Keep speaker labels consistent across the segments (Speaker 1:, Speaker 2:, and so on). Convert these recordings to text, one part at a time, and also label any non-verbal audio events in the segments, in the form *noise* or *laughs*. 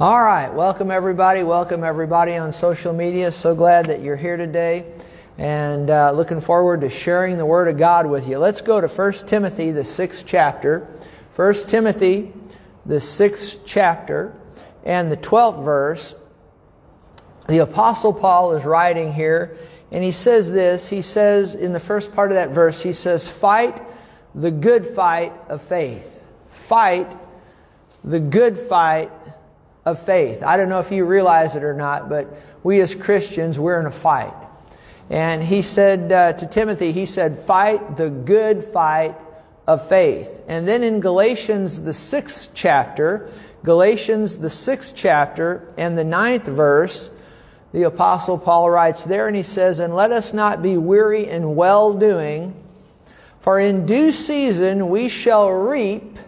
Speaker 1: All right, welcome everybody. Welcome everybody on social media. So glad that you're here today and uh, looking forward to sharing the Word of God with you. Let's go to 1 Timothy, the sixth chapter. 1 Timothy, the sixth chapter, and the 12th verse. The Apostle Paul is writing here, and he says this. He says in the first part of that verse, he says, Fight the good fight of faith. Fight the good fight of faith. I don't know if you realize it or not, but we as Christians, we're in a fight. And he said uh, to Timothy, he said, fight the good fight of faith. And then in Galatians, the sixth chapter, Galatians, the sixth chapter, and the ninth verse, the apostle Paul writes there and he says, And let us not be weary in well doing, for in due season we shall reap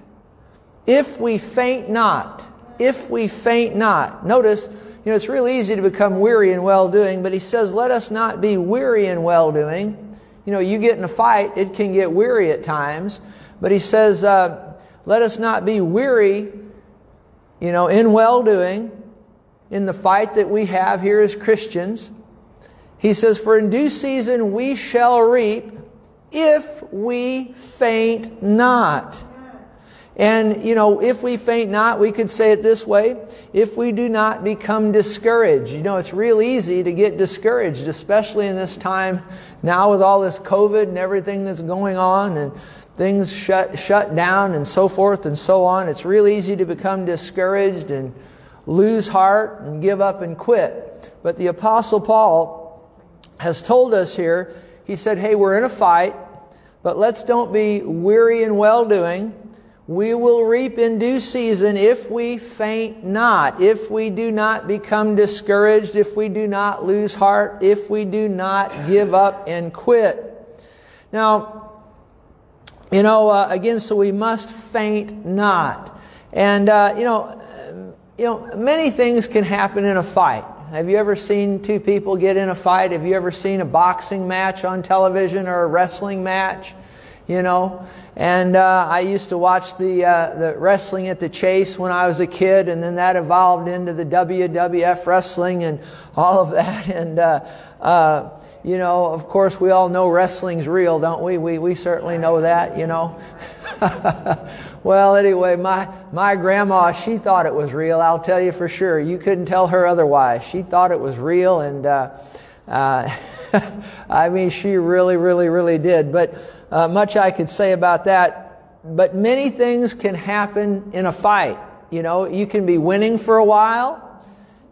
Speaker 1: if we faint not if we faint not. Notice, you know, it's real easy to become weary in well doing, but he says, let us not be weary in well doing. You know, you get in a fight, it can get weary at times, but he says, uh, let us not be weary, you know, in well doing, in the fight that we have here as Christians. He says, for in due season we shall reap if we faint not. And, you know, if we faint not, we could say it this way if we do not become discouraged. You know, it's real easy to get discouraged, especially in this time now with all this COVID and everything that's going on and things shut, shut down and so forth and so on. It's real easy to become discouraged and lose heart and give up and quit. But the Apostle Paul has told us here, he said, hey, we're in a fight, but let's don't be weary in well doing we will reap in due season if we faint not, if we do not become discouraged, if we do not lose heart, if we do not give up and quit. Now, you know, uh, again, so we must faint not. And, uh, you know, you know, many things can happen in a fight. Have you ever seen two people get in a fight? Have you ever seen a boxing match on television or a wrestling match? You know, and uh, I used to watch the, uh, the wrestling at the Chase when I was a kid, and then that evolved into the WWF wrestling and all of that. *laughs* And, uh, uh, you know, of course, we all know wrestling's real, don't we? We, we certainly know that, you know. *laughs* well, anyway, my, my grandma, she thought it was real, I'll tell you for sure. You couldn't tell her otherwise. She thought it was real, and uh, uh, *laughs* I mean, she really, really, really did. But uh, much I could say about that, but many things can happen in a fight. You know, you can be winning for a while,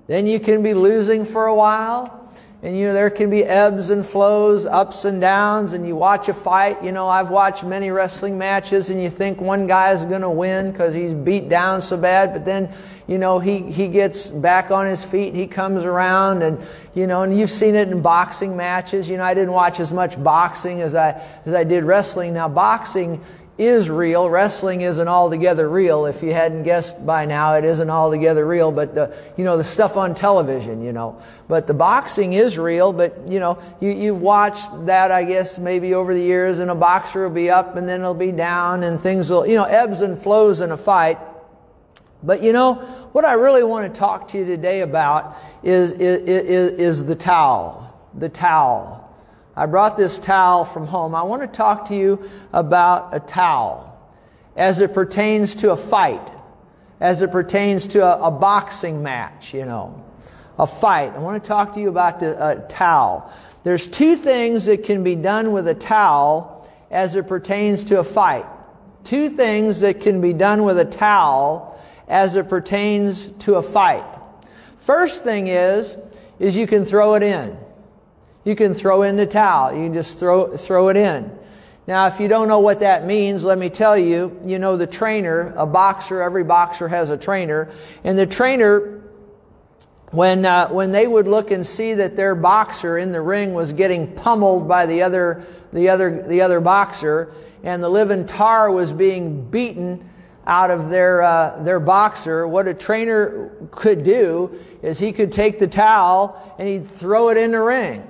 Speaker 1: then you can be losing for a while, and you know, there can be ebbs and flows, ups and downs, and you watch a fight. You know, I've watched many wrestling matches, and you think one guy is going to win because he's beat down so bad, but then you know, he, he gets back on his feet, he comes around and, you know, and you've seen it in boxing matches. You know, I didn't watch as much boxing as I, as I did wrestling. Now, boxing is real. Wrestling isn't altogether real. If you hadn't guessed by now, it isn't altogether real. But the, you know, the stuff on television, you know. But the boxing is real. But you know, you you've watched that, I guess, maybe over the years, and a boxer will be up and then it'll be down, and things will, you know, ebbs and flows in a fight. But you know, what I really want to talk to you today about is, is, is, is the towel. The towel. I brought this towel from home. I want to talk to you about a towel as it pertains to a fight, as it pertains to a, a boxing match, you know, a fight. I want to talk to you about the a towel. There's two things that can be done with a towel as it pertains to a fight. Two things that can be done with a towel as it pertains to a fight. First thing is, is you can throw it in. You can throw in the towel. You can just throw, throw it in. Now, if you don't know what that means, let me tell you, you know the trainer, a boxer, every boxer has a trainer, and the trainer, when, uh, when they would look and see that their boxer in the ring was getting pummeled by the other, the other, the other boxer, and the living tar was being beaten, out of their, uh, their boxer, what a trainer could do is he could take the towel and he'd throw it in the ring.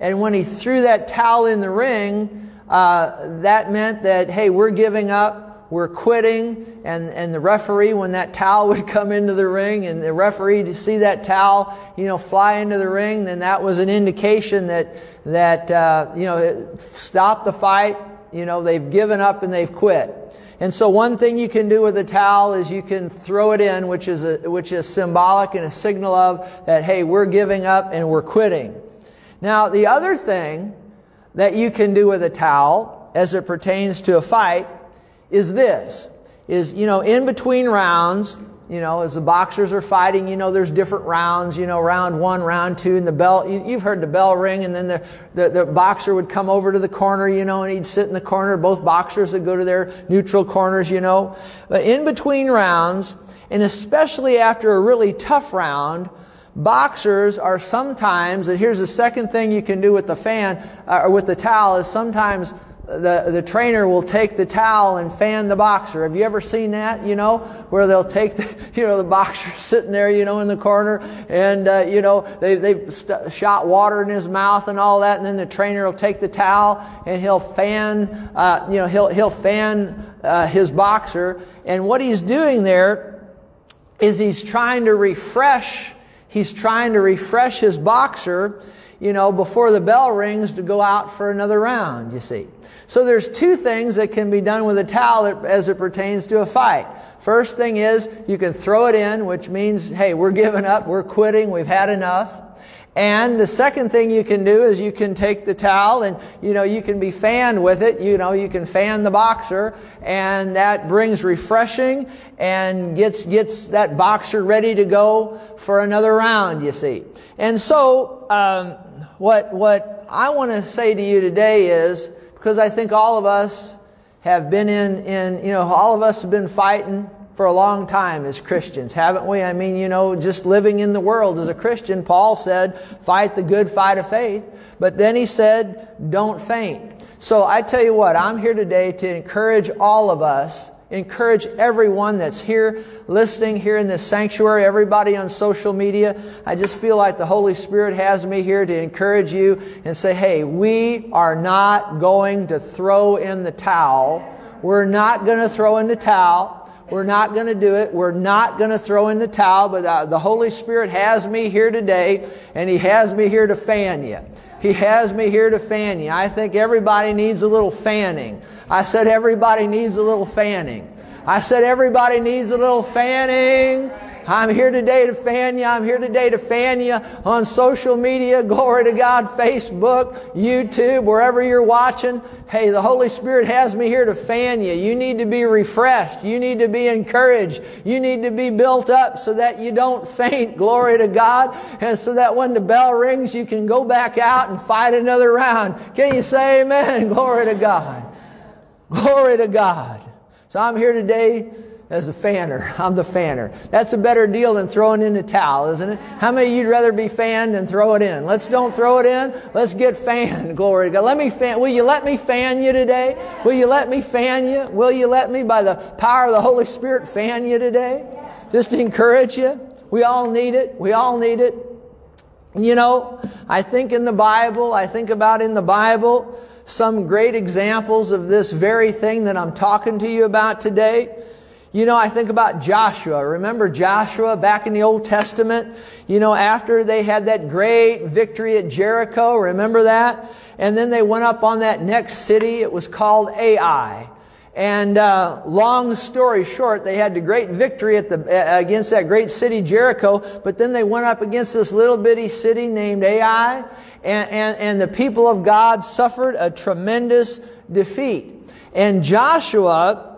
Speaker 1: And when he threw that towel in the ring, uh, that meant that, hey, we're giving up. we're quitting, and, and the referee, when that towel *laughs* would come into the ring, and the referee to see that towel, you know, fly into the ring, then that was an indication that, that, uh, you know, stop the fight, you know, they've given up and they've quit. And so one thing you can do with a towel is you can throw it in, which is a, which is symbolic and a signal of that, hey, we're giving up and we're quitting. Now, the other thing that you can do with a towel as it pertains to a fight is this, is, you know, in between rounds, you know, as the boxers are fighting, you know, there's different rounds, you know, round one, round two, and the bell, you, have heard the bell ring, and then the, the, the, boxer would come over to the corner, you know, and he'd sit in the corner. Both boxers would go to their neutral corners, you know. But in between rounds, and especially after a really tough round, boxers are sometimes, and here's the second thing you can do with the fan, uh, or with the towel, is sometimes the, the trainer will take the towel and fan the boxer. Have you ever seen that, you know, where they'll take the, *laughs* you know, the boxer *laughs* sitting there, you know, in the corner and, uh, you know, they, they've st- shot water in his mouth and all that and then the trainer will take the towel and he'll fan, uh, you know, he'll, he'll fan, uh, his boxer. And what he's doing there is he's trying to refresh, he's trying to refresh his boxer you know, before the bell rings to go out for another round, you see. So there's two things that can be done with a towel as it pertains to a fight. First thing is you can throw it in, which means, hey, we're giving up, we're quitting, we've had enough. And the second thing you can do is you can take the towel and, you know, you can be fanned with it. You know, you can fan the boxer and that brings refreshing and gets, gets that boxer ready to go for another round, you see. And so, um, what, what I want to say to you today is, because I think all of us have been in, in, you know, all of us have been fighting for a long time as Christians, haven't we? I mean, you know, just living in the world as a Christian, Paul said, fight the good fight of faith. But then he said, don't faint. So I tell you what, I'm here today to encourage all of us encourage everyone that's here listening here in this sanctuary, everybody on social media. I just feel like the Holy Spirit has me here to encourage you and say, hey, we are not going to throw in the towel. We're not going to throw in the towel. We're not going to do it. We're not going to throw in the towel, but uh, the Holy Spirit has me here today, and He has me here to fan you. He has me here to fan you. I think everybody needs a little fanning. I said everybody needs a little fanning. I said everybody needs a little fanning. I'm here today to fan you. I'm here today to fan you on social media. *laughs* Glory to God, Facebook, YouTube, wherever you're watching. Hey, the Holy Spirit has me here to fan you. You need to be refreshed. You need to be encouraged. You need to be built up so that you don't *laughs* faint. Glory to God. And so that when the bell rings, you can go back out and fight another round. Can you say amen? *laughs* Glory to God. Glory to God. So I'm here today as a fanner. *laughs* I'm the fanner. That's a better deal than throwing in a towel, isn't it? How many you'd rather be fanned than throw it in? Let's don't throw it in. Let's get fanned. *laughs* Glory to God. Let me fan. Will you let me fan you today? Will you let me fan you? Will you let me, by the power of the Holy Spirit, fan you today? Just to encourage you. We all need it. We all need it. You know, I think in the Bible, I think about in the Bible, some great examples of this very thing that I'm talking to you about today. You know, I think about Joshua. Remember Joshua back in the Old Testament? You know, after they had that great victory at Jericho, remember that? And then they went up on that next city. It was called Ai. And uh, long story short, they had the great victory at the, against that great city Jericho, but then they went up against this little bitty city named Ai, and, and, and the people of God suffered a tremendous defeat. And Joshua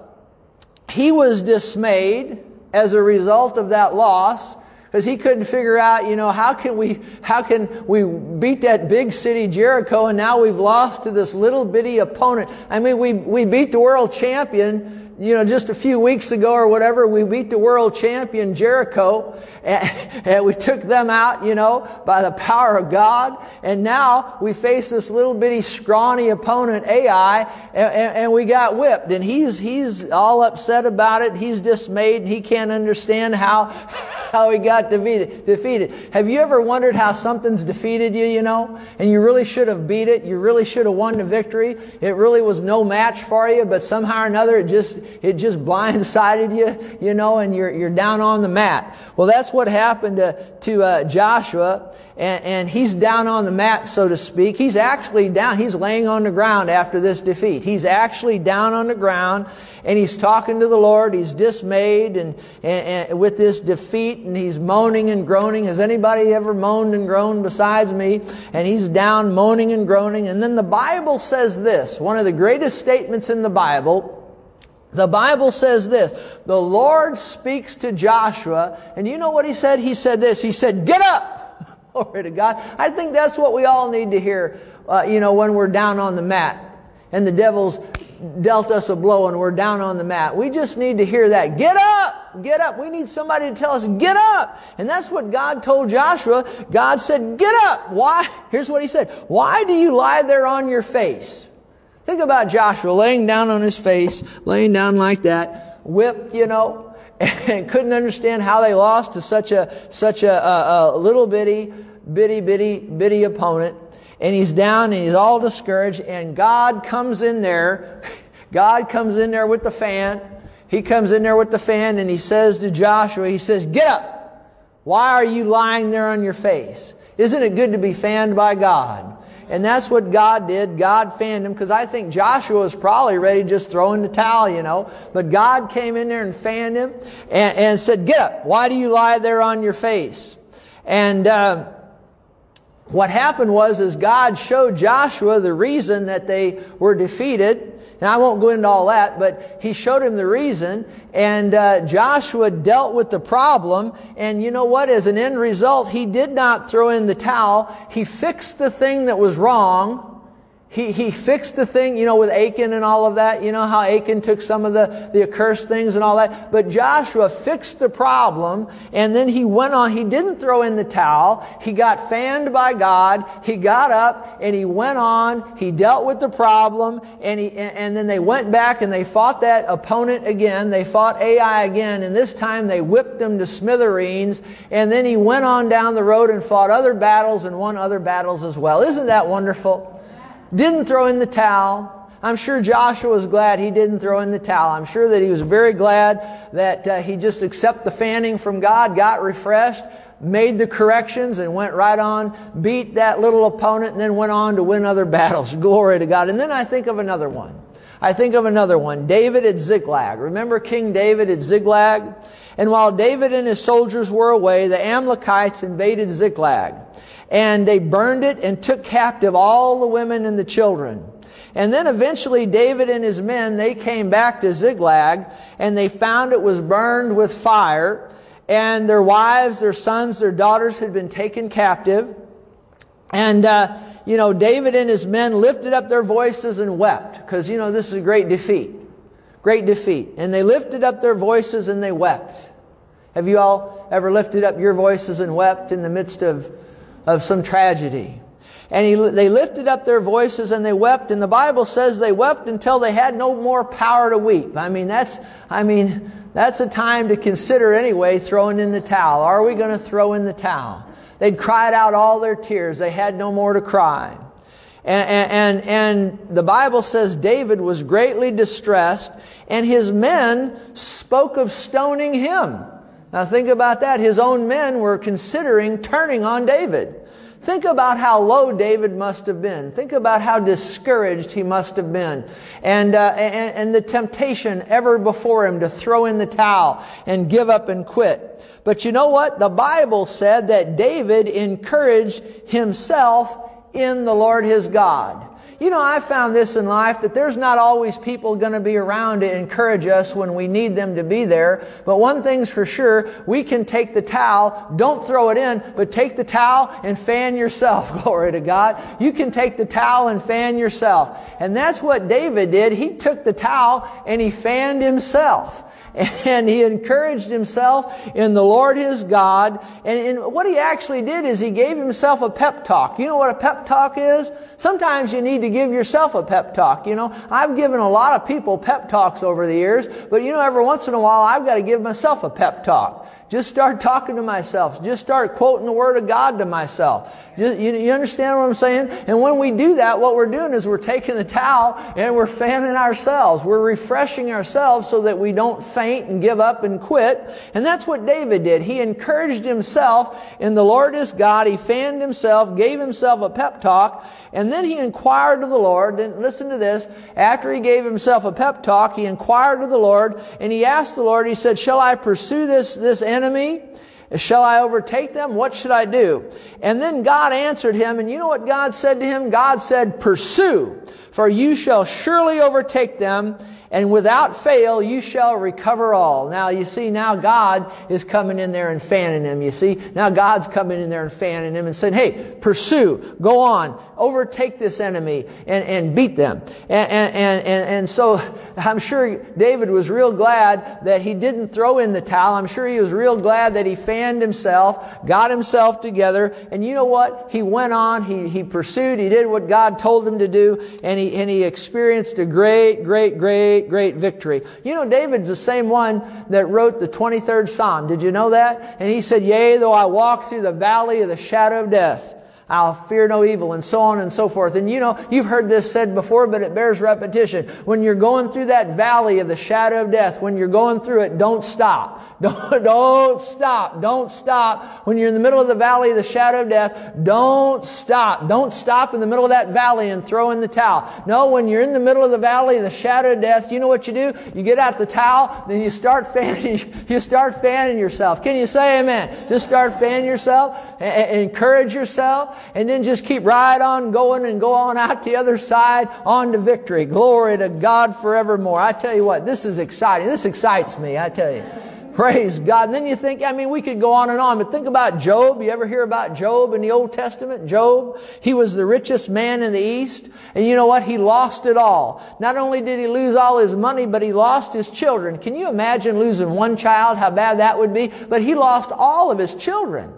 Speaker 1: he was dismayed as a result of that loss because he couldn't figure out, you know, how can we, how can we beat that big city Jericho and now we've lost to this little bitty opponent. I mean, we, we beat the world champion you know, just a few weeks ago or whatever, we beat the world champion Jericho *laughs* and, and, we took them out, you know, by the power of God. And now we face this little bitty scrawny opponent, Ai, and, and, and we got whipped. And he's, he's all upset about it. He's dismayed and he can't understand how, *laughs* how he got defeated. Defeated. Have you ever wondered how something's defeated you, you know? And you really should have beat it. You really should have won the victory. It really was no match for you, but somehow or another it just, it just blindsided you, you know, and you're, you're down on the mat. Well, that's what happened to, to uh, Joshua and, and he's down on the mat, so to speak. He's actually down. He's laying on the ground after this defeat. He's actually down on the ground and he's talking to the Lord. He's dismayed and, and, and with this defeat and he's moaning and groaning. Has anybody ever moaned and groaned besides me? And he's down moaning and groaning. And then the Bible says this, one of the greatest statements in the Bible. The Bible says this, the Lord speaks to Joshua, and you know what he said? He said this, he said, get up! *laughs* Glory to God. I think that's what we all need to hear, uh, you know, when we're down on the mat and the devil's dealt us a blow and we're down on the mat. We just need to hear that. Get up! Get up! We need somebody to tell us, get up! And that's what God told Joshua. God said, get up! Why? *laughs* Here's what he said. Why do you lie there on your face? Think about Joshua laying down on his face, laying down like that, whipped, you know, *laughs* and couldn't understand how they lost to such a such a, a, a little bitty bitty bitty bitty opponent. And he's down and he's all discouraged and God comes in there *laughs* God comes in there with the fan. He comes in there with the fan and he says to Joshua he says get up. Why are you lying there on your face? Isn't it good to be fanned by God and that's what God did. God fanned him because I think Joshua was probably ready to just throw in the towel, you know. But God came in there and fanned him and, and said, get up. Why do you lie there on your face? And, uh, what happened was is God showed Joshua the reason that they were defeated. And I won't go into all that, but he showed him the reason. And uh, Joshua dealt with the problem. And you know what? As an end result, he did not throw in the towel. He fixed the thing that was wrong he, he fixed the thing, you know, with Achan and all of that. You know how Achan took some of the, the accursed things and all that. But Joshua fixed the problem and then he went on. He didn't throw in the towel. He got fanned by God. He got up and he went on. He dealt with the problem and he, and then they went back and they fought that opponent again. They fought Ai again and this time they whipped them to smithereens and then he went on down the road and fought other battles and won other battles as well. Isn't that wonderful? Didn't throw in the towel. I'm sure Joshua was glad he didn't throw in the towel. I'm sure that he was very glad that uh, he just accepted the fanning from God, got refreshed, made the corrections, and went right on, beat that little opponent, and then went on to win other *laughs* battles. Glory to God. And then I think of another one. I think of another one. David at Ziklag. Remember King David at Ziklag? And while David and his soldiers were away, the Amalekites invaded Ziklag and they burned it and took captive all the women and the children. And then eventually David and his men, they came back to Ziklag and they found it was burned with fire and their wives, their sons, their daughters had been taken captive. And, uh, you know, David and his men lifted up their voices and wept because, you know, this is a great defeat. Great defeat. And they lifted up their voices and they wept. Have you all ever lifted up your voices and wept in the midst of of some tragedy. And he, they lifted up their voices and they wept. And the Bible says they wept until they had no more power to weep. I mean, that's, I mean, that's a time to consider anyway throwing in the towel. Are we going to throw in the towel? They'd cried out all their tears. They had no more to cry. And, and, and, the Bible says David was greatly distressed and his men spoke of stoning him. Now think about that. His own men were considering turning on David. Think about how low David must have been. Think about how discouraged he must have been. And, uh, and, and the temptation ever before him to throw in the towel and give up and quit. But you know what? The Bible said that David encouraged himself in the Lord his God. You know, I found this in life that there's not always people going to be around to encourage us when we need them to be there. But one thing's for sure, we can take the towel, don't throw it in, but take the towel and fan yourself. *laughs* Glory to God. You can take the towel and fan yourself. And that's what David did. He took the towel and he fanned himself and he encouraged himself in the Lord his God. And, and, what he actually did is he gave himself a pep talk. You know what a pep talk is? Sometimes you need to give yourself a pep talk. You know, I've given a lot of people pep talks over the years, but you know, every once in a while I've got to give myself a pep talk. Just start *laughs* talking to myself. Just start quoting the Word of God to myself. You, you, understand what I'm saying? And when we do that, what we're doing is we're taking the towel and we're fanning ourselves. We're refreshing ourselves so that we don't faint and give up and quit. And that's what David did. He encouraged himself in the Lord is God. He fanned himself, gave himself a pep talk, and then he inquired of the Lord. And listen to this. After he gave himself a pep talk, he inquired of the Lord and he asked the Lord, he said, shall I pursue this, this enemy? Shall I overtake them? What should I do? And then God answered him, and you know what God said to him? God said, pursue, for you shall surely overtake them, and without fail you shall recover all. Now you see, now God is coming in there and fanning him. You see, now God's coming in there and fanning him and saying, hey, pursue, go on, overtake this enemy and, and beat them. And, and, and, and so I'm sure David was real glad that he didn't throw in the towel. I'm sure he was real glad that he fanned himself, got himself together, and you know what? He went on, he, he pursued, he did what God told him to do, and he, and he experienced a great, great, great great, victory. You know, David's the same one that wrote the 23rd Psalm. Did you know that? And he said, Yea, though I walk through the valley of the shadow of death, I'll fear no evil, and so on and so forth. And you know, you've heard this said before, but it bears repetition. When you're going through that valley of the shadow of death, when you're going through it, don't stop. *laughs* Don't, don't stop. Don't stop. When you're in the middle of the valley of the shadow of death, don't stop. Don't stop in the middle of that valley and throw in the towel. No, when you're in the middle of the valley of the shadow of death, you know what you do? You get out the towel, then you start *laughs* fanning, you start fanning yourself. Can you say amen? Just start fanning yourself, encourage yourself, and then just keep right on going and go on out the other side on to victory. Glory to God forevermore. I tell you what, this is exciting. This excites me, I tell you. Praise God. And then you think, I mean, we could go on and on, but think about Job. You ever hear about Job in the Old Testament? Job, he was the richest man in the East. And you know what? He lost it all. Not only did he lose all his money, but he lost his children. Can you imagine losing one child? How bad that would be? But he lost all of his children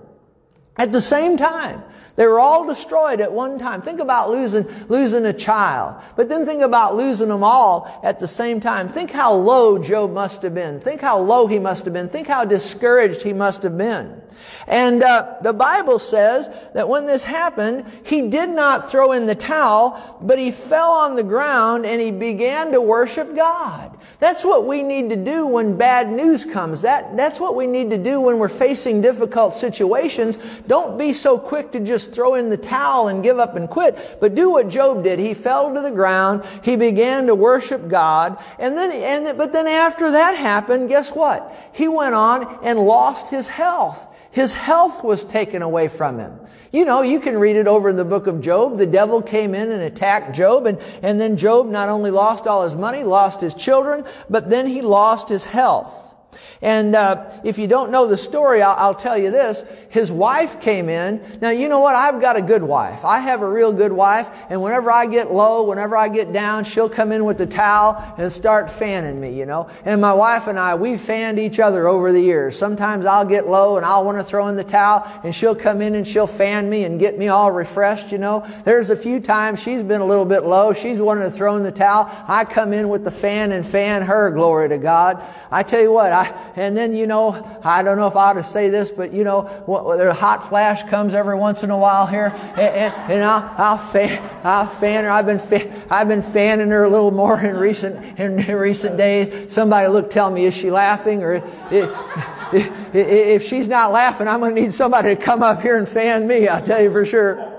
Speaker 1: at the same time. They were all destroyed at one time. Think about losing, losing a child. But then think about losing them all at the same time. Think how low Job must have been. Think how low he must have been. Think how discouraged he must have been. And uh, the Bible says that when this happened, he did not throw in the towel, but he fell on the ground and he began to worship God. That's what we need to do when bad news comes. That, that's what we need to do when we're facing difficult situations. Don't be so quick to just throw in the towel and give up and quit, but do what Job did. He fell to the ground. He began to worship God. And then, and, but then after that happened, guess what? He went on and lost his health. His health was taken away from him. You know, you can read it over in the book of Job. The devil came in and attacked Job, and, and then Job not only lost all his money, lost his children, but then he lost his health. And uh, if you don't know the story, I'll, I'll, tell you this. His wife came in. Now, you know what? I've got a good wife. I have a real good wife. And whenever I get low, whenever I get down, she'll come in with the towel and start fanning me, you know. And my wife and I, we've fanned each other over the years. Sometimes I'll get low and I'll want to throw in the towel and she'll come in and she'll fan me and get me all refreshed, you know. There's a few times she's been a little bit low. She's wanting to throw in the towel. I come in with the fan and fan her, glory to God. I tell you what, I, and then, you know, I don't know if I ought to say this, but you know, a hot flash comes every once in a while here, and, and, and I'll, I'll fan, I'll fan her. I've been, fa- I've been fanning her a little more in recent, in recent days. Somebody look, tell me, is she laughing or if, if she's not laughing, I'm going to need somebody to come up here and fan me. I'll tell you for sure.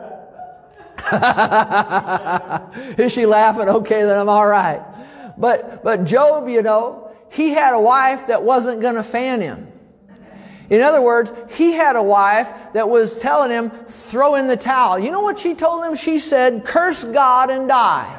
Speaker 1: *laughs* is she laughing? Okay, then I'm all right. But, but Job, you know, he had a wife that wasn't going to fan him. In other words, he had a wife that was telling him, throw in the towel. You know what she told him? She said, curse God and die.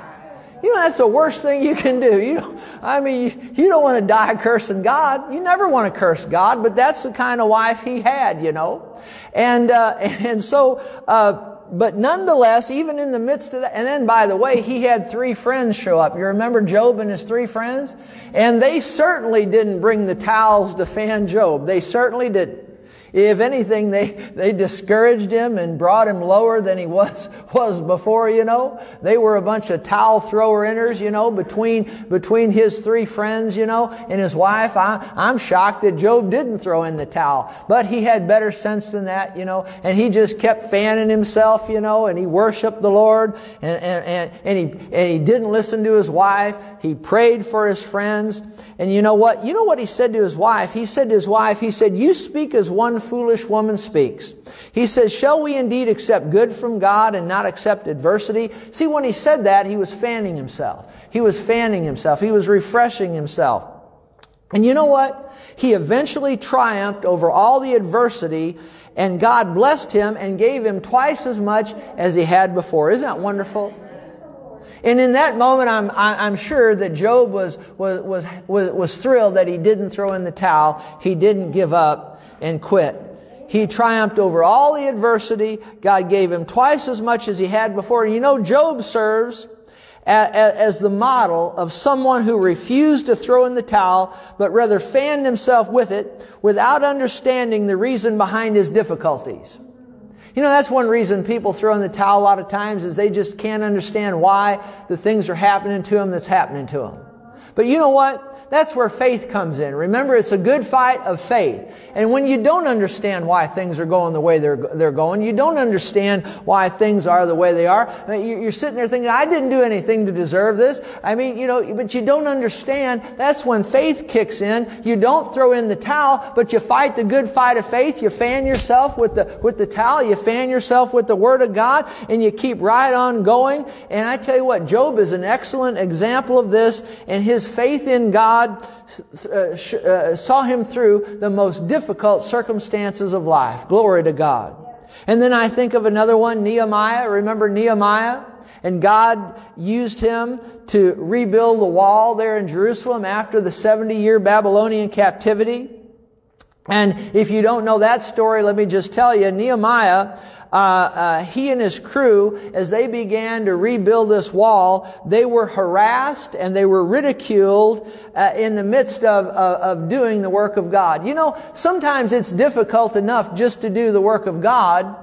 Speaker 1: You know, that's the worst thing you can do. You, know, I mean, you don't want to die cursing God. You never want to curse God, but that's the kind of wife he had, you know. And, uh, *laughs* and so, uh, but nonetheless, even in the midst of that, and then by the way, he had three friends show up. You remember Job and his three friends? And they certainly didn't bring the towels to fan Job. They certainly didn't. If anything, they, they discouraged him and brought him lower than he was, *laughs* was before, you know. They were a bunch of towel thrower inners, you know, between, between his three friends, you know, and his wife. I, I'm shocked that Job didn't throw in the towel. But he had better sense than that, you know, and he just kept fanning himself, you know, and he worshiped the Lord and, and, and, and he, and he didn't listen to his wife. He prayed for his friends. And you know what? You know what he said to his wife? He said to his wife, he said, you speak as one foolish woman speaks. He says, shall we indeed accept good from God and not accept adversity? See, when he said that, he was fanning himself. He was fanning himself. He was refreshing himself. And you know what? He eventually triumphed over all the adversity and God blessed him and gave him twice as much as he had before. Isn't that wonderful? And in that moment, I'm, I'm sure that Job was, was, was, was, was thrilled that he didn't throw in the towel. He didn't give up and quit. He triumphed over all the adversity. God gave him twice as much as he had before. You know, Job serves as the model of someone who refused to throw in the towel, but rather fanned himself with it without understanding the reason behind his difficulties. You know, that's one reason people throw in the towel a lot of times is they just can't understand why the things are happening to them that's happening to them. But you know what? That's where faith comes in. Remember, it's a good fight of faith. And when you don't understand why things are going the way they're, they're going, you don't understand why things are the way they are, uh, you're sitting there thinking, I didn't do anything to deserve this. I mean, you know, but you don't understand. That's when faith kicks in. You don't throw in the towel, but you fight the good fight of faith. You fan yourself with the, with the towel. You fan yourself with the Word of God, and you keep right on going. And I tell you what, Job is an excellent example of this, and his faith in God God uh, uh, saw him through the most difficult circumstances of life. Glory to God. And then I think of another one, Nehemiah. Remember Nehemiah? And God used him to rebuild the wall there in Jerusalem after the 70 year Babylonian captivity. And if you don't know that story, let me just tell you, Nehemiah, uh, uh, he and his crew, as they began to rebuild this wall, they were harassed and they were ridiculed uh, in the midst of, of, of doing the work of God. You know, sometimes it's difficult enough just to do the work of God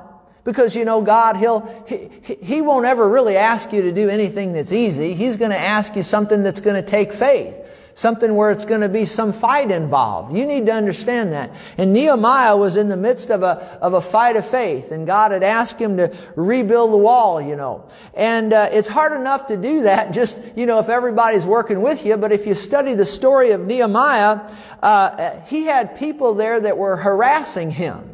Speaker 1: because you know God, He'll, He, he won't ever really ask you to do anything that's easy. He's going to ask you something that's going to take faith something where it's going to be some fight involved. You need to understand that. And Nehemiah was in the midst of a, of a fight of faith, and God had asked him to rebuild the wall, you know. And uh, it's hard enough to do that *laughs* just, you know, if everybody's working with you, but if you study the story of Nehemiah, uh, he had people there that were harassing him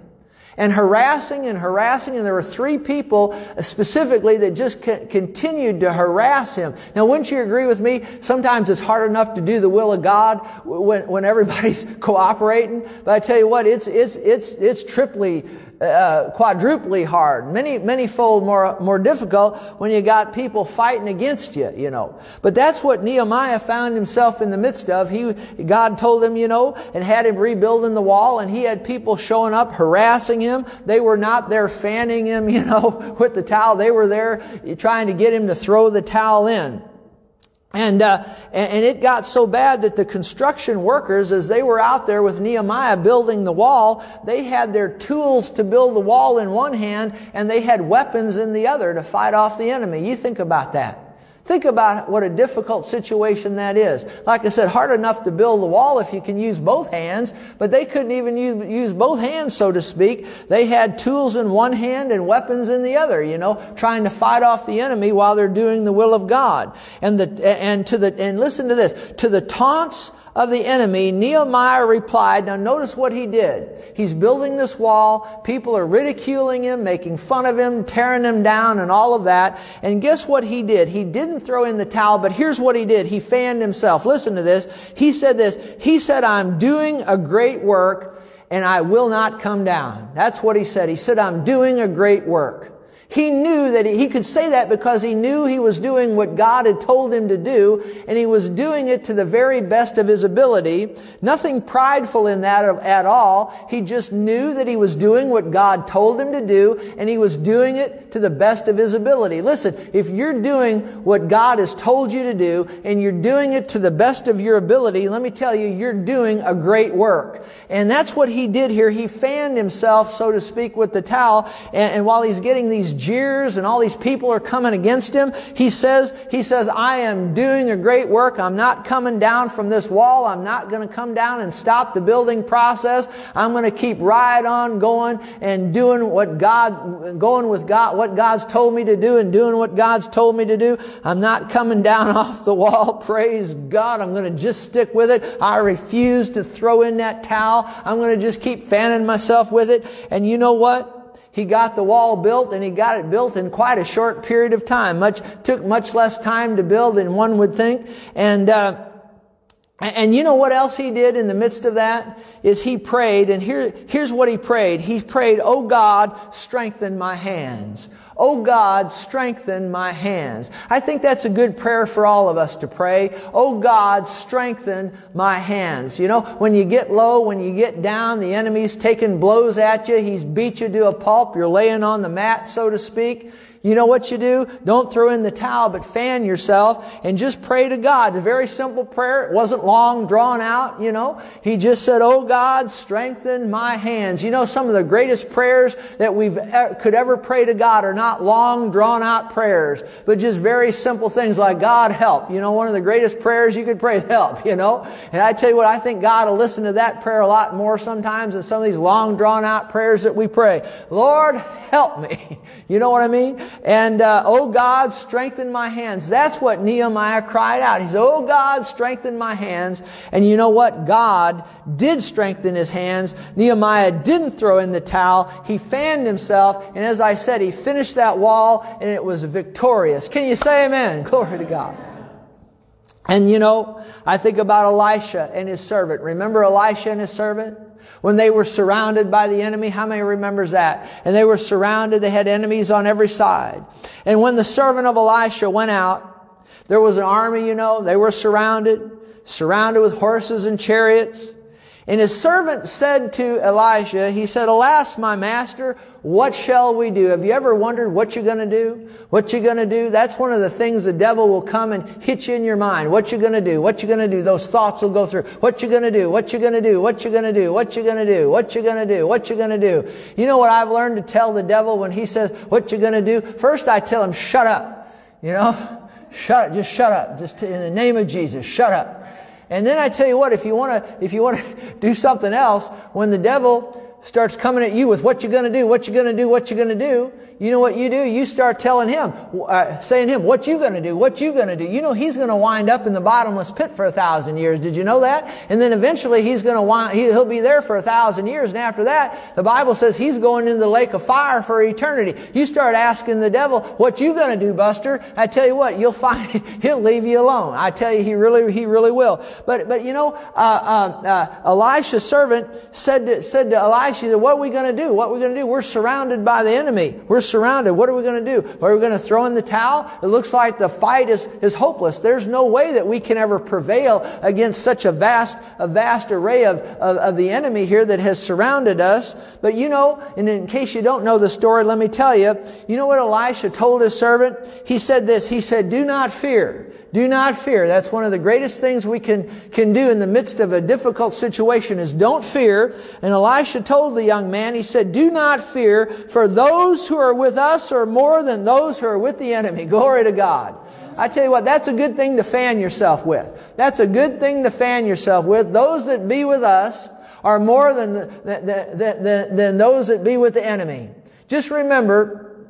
Speaker 1: and harassing and harassing. And there were three people specifically that just continued to harass him. Now, wouldn't you agree with me? Sometimes it's hard enough to do the will of God when, when everybody's *laughs* cooperating. But I tell you what, it's, it's, it's, it's triply uh, quadruply hard, many, many fold more, more difficult when you got people fighting against you, you know. But that's what Nehemiah found himself in the midst of. He, God told him, you know, and had him rebuilding the wall, and he had people showing up, harassing him. They were not there fanning him, *laughs* you know, with the towel. They were there trying to get him to throw the towel in. And, uh, and it got so bad that the construction workers, as they were out there with Nehemiah building the wall, they had their tools to build the wall in one hand and they had weapons in the other to fight off the enemy. You think about that. Think about what a difficult situation that is. Like I said, hard enough to build the wall if you can use both hands, but they couldn't even use, both hands, so to speak. They had tools in one hand and weapons in the other, you know, trying to fight off the enemy while they're doing the will of God. And the, and to the, and listen to this, to the taunts of the enemy, Nehemiah replied, now notice what he did. He's building this wall. People are ridiculing him, making fun of him, tearing him down and all of that. And guess what he did? He didn't throw in the towel, but here's what he did. He fanned himself. Listen to this. He said this. He said, I'm doing a great work and I will not come down. That's what he said. He said, I'm doing a great work. He knew that he, could say that because he knew he was doing what God had told him to do, and he was doing it to the very best of his ability. Nothing prideful in that at all. He just knew that he was doing what God told him to do, and he was doing it to the best of his ability. Listen, if you're doing what God has told you to do, and you're doing it to the best of your ability, let me tell you, you're doing a great work. And that's what he did here. He fanned himself, so to speak, with the towel, and, and while he's getting these jeers and all these people are coming against him, he says, he says, I am doing a great work. I'm not coming down from this wall. I'm not going to come down and stop the building process. I'm going to keep right on going and doing what God, going with God, what God's told me to do and doing what God's told me to do. I'm not coming down *laughs* off the wall. Praise God. I'm going to just stick with it. I refuse to throw in that towel. I'm going to just keep fanning myself with it. And you know what? He got the wall built and he got it built in quite a short period of time. Much, took much less time to build than one would think. And, uh, and you know what else he did in the midst of that? Is he prayed, and here, here's what he prayed. He prayed, Oh God, strengthen my hands. Oh God, strengthen my hands. I think that's a good prayer for all of us to pray. Oh God, strengthen my hands. You know, when you get low, when you get down, the enemy's taking blows at you. He's beat you to a pulp. You're laying on the mat, so to speak. You know what you do? Don't throw in the towel, but fan yourself and just pray to God. It's a very simple prayer. It wasn't long, drawn out, you know. He just said, Oh God, strengthen my hands. You know, some of the greatest prayers that we've could ever pray to God are not long, drawn out prayers, but just very simple things like, God help. You know, one of the greatest prayers you could pray is help, you know. And I tell you what, I think God will listen to that prayer a lot more sometimes than some of these long, drawn out prayers that we pray. Lord, help me. *laughs* You know what I mean? And, uh, oh God, strengthen my hands. That's what Nehemiah cried out. He said, oh God, strengthen my hands. And you know what? God did strengthen his hands. Nehemiah didn't throw in the towel. He fanned himself. And as I said, he finished that wall and it was victorious. Can you say amen? *laughs* Glory to God. And you know, I think about Elisha and his servant. Remember Elisha and his servant? When they were surrounded by the enemy, how many remembers that? And they were surrounded, they had enemies on every side. And when the servant of Elisha went out, there was an army, you know, they were surrounded, surrounded with horses and chariots. And his servant said to Elisha, he said, Alas, my master, what shall we do? Have you ever wondered what you're going to do? What you're going to do? That's one of the things the devil will come and hit you in your mind. What you're going to do? What you're going to do? Those thoughts will go through. What you're going to do? What you're going to do? What you're going to do? What you're going to do? What you're going to do? What you're going to do? You know what I've learned to tell the devil when he says, what you're going to do? First I tell him, shut up. You know? Shut, just shut up. Just in the name of Jesus, shut up. And then I tell you what, if you want to, if you want to *laughs* do something else, when the devil starts coming at you with what you're going to do, what you're going to do, what you're going to do, you know what you do? You start telling him, uh, saying him, what you going to do, what you going to do. You know he's going to wind up in the bottomless pit for a thousand years. Did you know that? And then eventually he's going to wind, he, will be there for a thousand years. And after that, the Bible says he's going into the lake of fire for eternity. You start asking the devil, what you going to do, Buster? I tell you what, you'll *laughs* find he'll leave you alone. I tell you, he really, he really will. But, but you know, uh, uh, uh Elisha's servant said to, said to Elisha, she said, what are we going to do? What are we going to do? We're surrounded by the enemy. We're surrounded. What are we going to do? Are we going to throw in the towel? It looks like the fight is, is hopeless. There's no way that we can ever prevail against such a vast, a vast array of, of, of the enemy here that has surrounded us. But you know, and in case you don't know the story, let me tell you, you know what Elisha told his servant? He said this, he said, do not fear. Do not fear. That's one of the greatest things we can, can do in the midst of a difficult situation is don't fear. And Elisha told the young man, he said, do not fear, for those who are with us are more than those who are with the enemy. *laughs* Glory to God. I tell you what, that's a good thing to fan yourself with. That's a good thing to fan yourself with. Those that be with us are more than, than, than, than those that be with the enemy. Just remember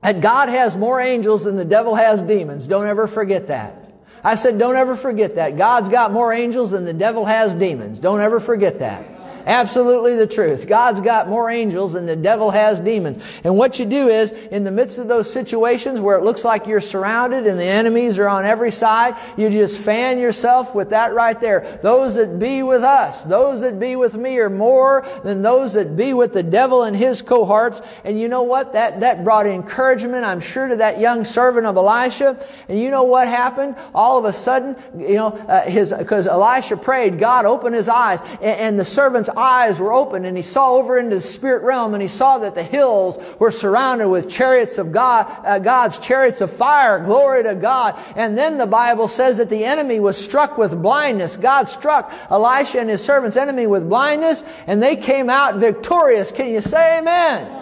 Speaker 1: that God has more angels than the devil has demons. Don't ever forget that. I said, don't ever forget that. God's got more angels than the devil has demons. Don't ever forget that. Absolutely the truth. God's got more angels than the devil has demons. And what you do is, in the midst of those situations where it looks like you're surrounded and the enemies are on every side, you just fan yourself with that right there. Those that be with us, those that be with me are more than those that be with the devil and his cohorts. And you know what? That, that brought encouragement, I'm sure, to that young servant of Elisha. And you know what happened? All of a sudden, you know, uh, his, because Elisha prayed, God opened his eyes, and, and the servant's eyes were open, and he saw over into the spirit realm, and he saw that the hills were surrounded with chariots of God, uh, God's chariots of fire. Glory to God. And then the Bible says that the enemy was struck with blindness. God struck Elisha and his servant's enemy with blindness, and they came out victorious. Can you say amen?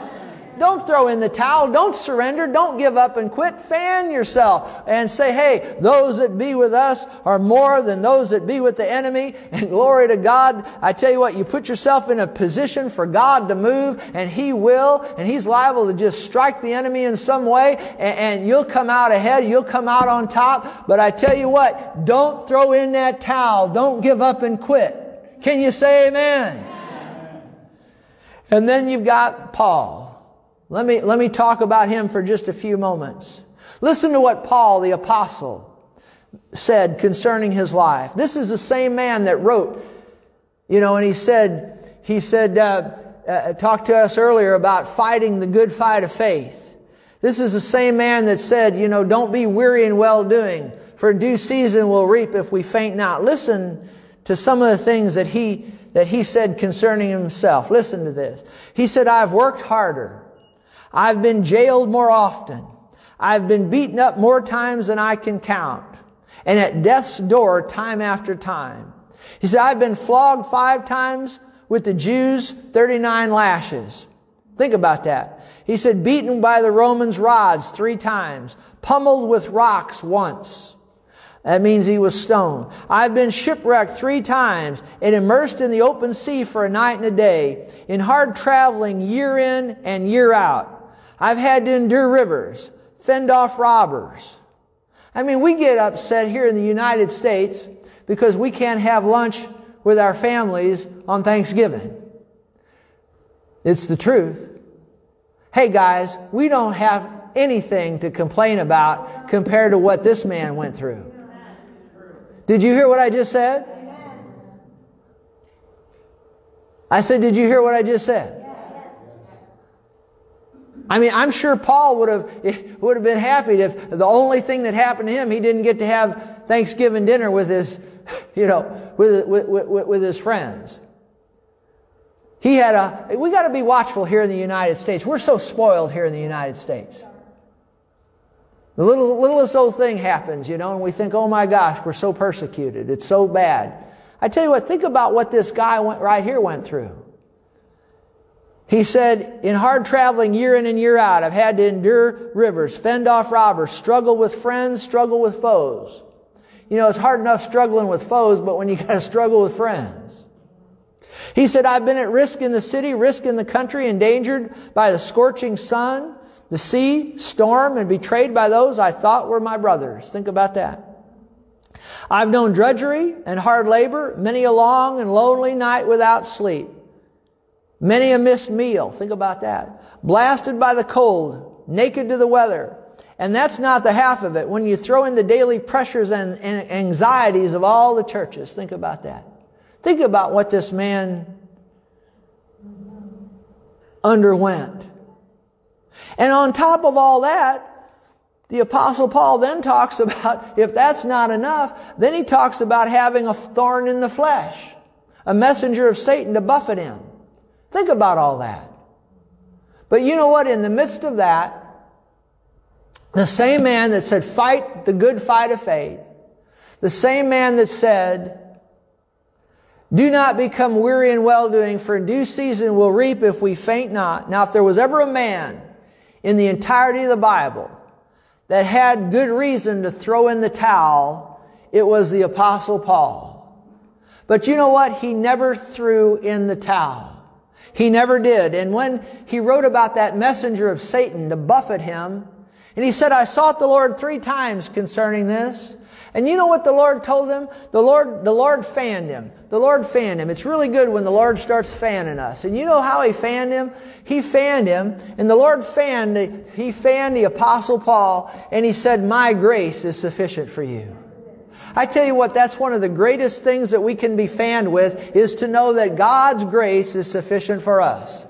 Speaker 1: Don't throw in the towel. Don't surrender. Don't give up and quit. Fan yourself and say, hey, those that be with us are more than those that be with the enemy. And glory to God. I tell you what, you put yourself in a position for God to move and He will, and He's liable to just strike the enemy in some way and, and you'll come out ahead. You'll come out on top. But I tell you what, don't throw in that towel. Don't give up and quit. Can you say amen? amen. And then you've got Paul. Let me, let me talk about him for just a few moments. Listen to what Paul the apostle said concerning his life. This is the same man that wrote, you know, and he said, he said, uh, uh, talked to us earlier about fighting the good fight of faith. This is the same man that said, you know, don't be weary in well doing, for in due season we'll reap if we faint not. Listen to some of the things that he, that he said concerning himself. Listen to this. He said, I've worked harder. I've been jailed more often. I've been beaten up more times than I can count. And at death's door time after time. He said, I've been flogged five times with the Jews, 39 lashes. Think about that. He said, beaten by the Romans' rods three times, pummeled with rocks once. That means he was stoned. I've been shipwrecked three times and immersed in the open sea for a night and a day, in hard traveling year in and year out. I've had to endure rivers, fend off robbers. I mean, we get upset here in the United States because we can't have lunch with our families on Thanksgiving. It's the truth. Hey guys, we don't have anything to complain about compared to what this man went through. Did you hear what I just said? I said, did you hear what I just said? I mean, I'm sure Paul would have, *laughs* would have been happy if the only thing that happened to him, he didn't get to have Thanksgiving dinner with his, *laughs* you know, with, with, with, with his friends. He had a, we got to be watchful here in the United States. We're so spoiled here in the United States. The little, littlest old thing happens, you know, and we think, oh my gosh, we're so persecuted. It's so bad. I tell you what, think about what this guy went, right here went through. He said, in hard traveling year in and year out, I've had to endure rivers, fend off robbers, struggle with friends, struggle with foes. You know, it's hard enough struggling with foes, but when you *laughs* gotta struggle with friends. He said, I've been at risk in the city, risk in the country, endangered by the scorching sun, the sea, storm, and betrayed by those I thought were my brothers. Think about that. I've known drudgery and hard labor, many a long and lonely night without sleep. Many a missed meal. Think about that. Blasted by the cold, naked to the weather. And that's not the half of it. When you throw in the daily pressures and, and anxieties of all the churches, think about that. Think about what this man underwent. And on top of all that, the apostle Paul then talks about, *laughs* if that's not enough, then he talks about having a thorn in the flesh, a messenger of Satan to buffet him. Think about all that. But you know what? In the midst of that, the same man that said, fight the good fight of faith, the same man that said, do not become weary in well doing, for in due season we'll reap if we faint not. Now, if there was ever a man in the entirety of the Bible that had good reason to throw in the towel, it was the apostle Paul. But you know what? He never threw in the towel. He never did. And when he wrote about that messenger of Satan to buffet him, and he said, I sought the Lord three times concerning this, And you know what the Lord told him? The Lord, the Lord fanned him. The Lord fanned him. It's really good when the Lord starts fanning us. And you know how he fanned him? He fanned him, and the Lord fanned, he fanned the apostle Paul, and he said, my grace is sufficient for you. I tell you what, that's one of the greatest things that we can be fanned with, is to know that God's grace is sufficient for us.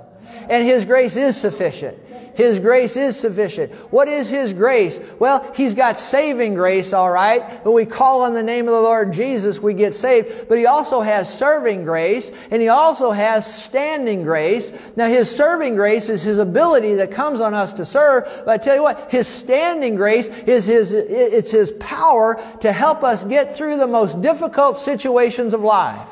Speaker 1: And His grace is sufficient. His grace is sufficient. What is His grace? Well, He's got saving grace, all right. When we call on the name of the Lord Jesus, we get saved. But He also has serving grace, and He also has standing grace. Now, His serving grace is His ability that comes on us to serve. But I tell you what, His standing grace is His, it's His power to help us get through the most difficult situations of life.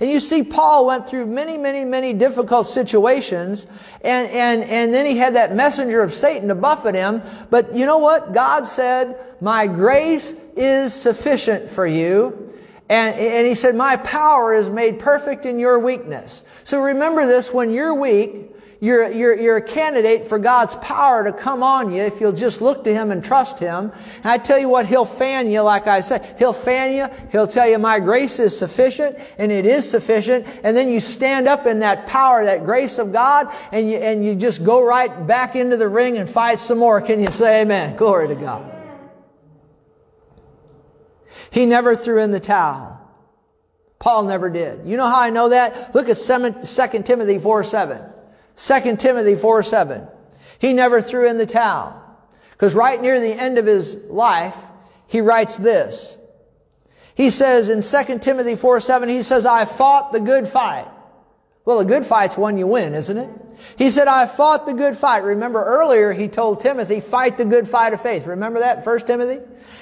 Speaker 1: And you see, Paul went through many, many, many difficult situations, and, and, and then he had that messenger of Satan to buffet him. But you know what? God said, My grace is sufficient for you. And, and he said, My power is made perfect in your weakness. So remember this when you're weak, you're, you're, you're a candidate for God's power to come on you if you'll just look to Him and trust Him. And I tell you what, He'll fan you, like I said. He'll fan you. He'll tell you, my grace is sufficient, and it is sufficient. And then you stand up in that power, that grace of God, and you, and you just go right back into the ring and fight some more. Can you say amen? Glory to God. He never threw in the towel. Paul never did. You know how I know that? Look at 2 Timothy 4 7. 2 Timothy 4 7. He never threw in the towel. Because right near the end of his life, he writes this. He says in 2 Timothy 4 7, he says, I fought the good fight. Well, a good fight's one you win, isn't it? He said, I fought the good fight. Remember earlier he told Timothy, fight the good fight of faith. Remember that, 1 Timothy?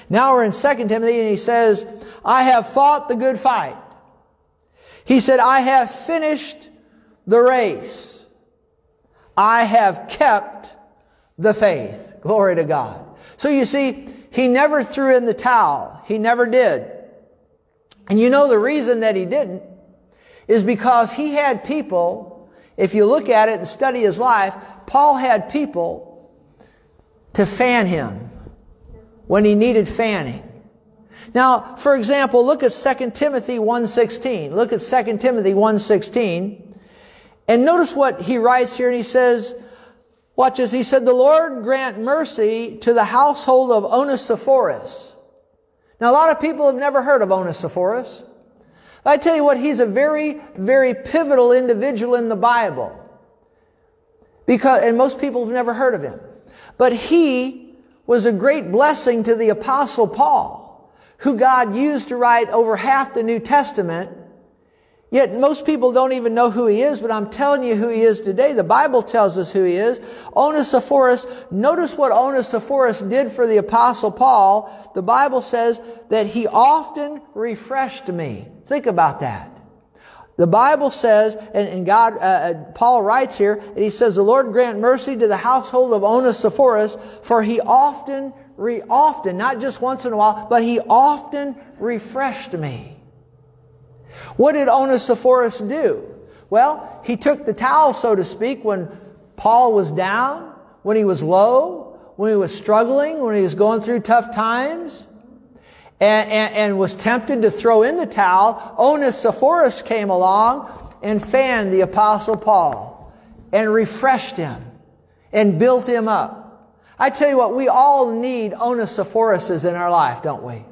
Speaker 1: Now we're in 2 Timothy and he says, I have fought the good fight. He said, I have finished the race. I have kept the faith. Glory to God. So you see, he never threw in the towel. He never did. And you know the reason that he didn't is because he had people, if you look at it and study his life, Paul had people to fan him when he needed fanning. Now, for example, look at 2 Timothy 1.16. Look at 2 Timothy 1.16. And notice what he writes here, and he says, watch this, he said, the Lord grant mercy to the household of Onesiphorus. Now, a lot of people have never heard of Onesiphorus. I tell you what, he's a very, very pivotal individual in the Bible. Because, and most people have never heard of him. But he was a great blessing to the apostle Paul, who God used to write over half the New Testament Yet most people don't even know who he is, but I'm telling you who he is today. The Bible tells us who he is. Onesiphorus, notice what Onesiphorus did for the apostle Paul. The Bible says that he often refreshed me. Think about that. The Bible says, and, and God, uh, uh Paul writes here, and he says, the Lord grant mercy to the household of Onesiphorus, for he often, re, often, not just once in a while, but he often refreshed me. What did Onesiphorus do? Well, he took the towel, so to speak, when Paul was down, when he was low, when he was struggling, when he was going through tough times, and, and, and was tempted to throw in the towel. Onesiphorus came along and fanned the apostle Paul and refreshed him and built him up. I tell you what, we all need Onesiphoruses in our life, don't we?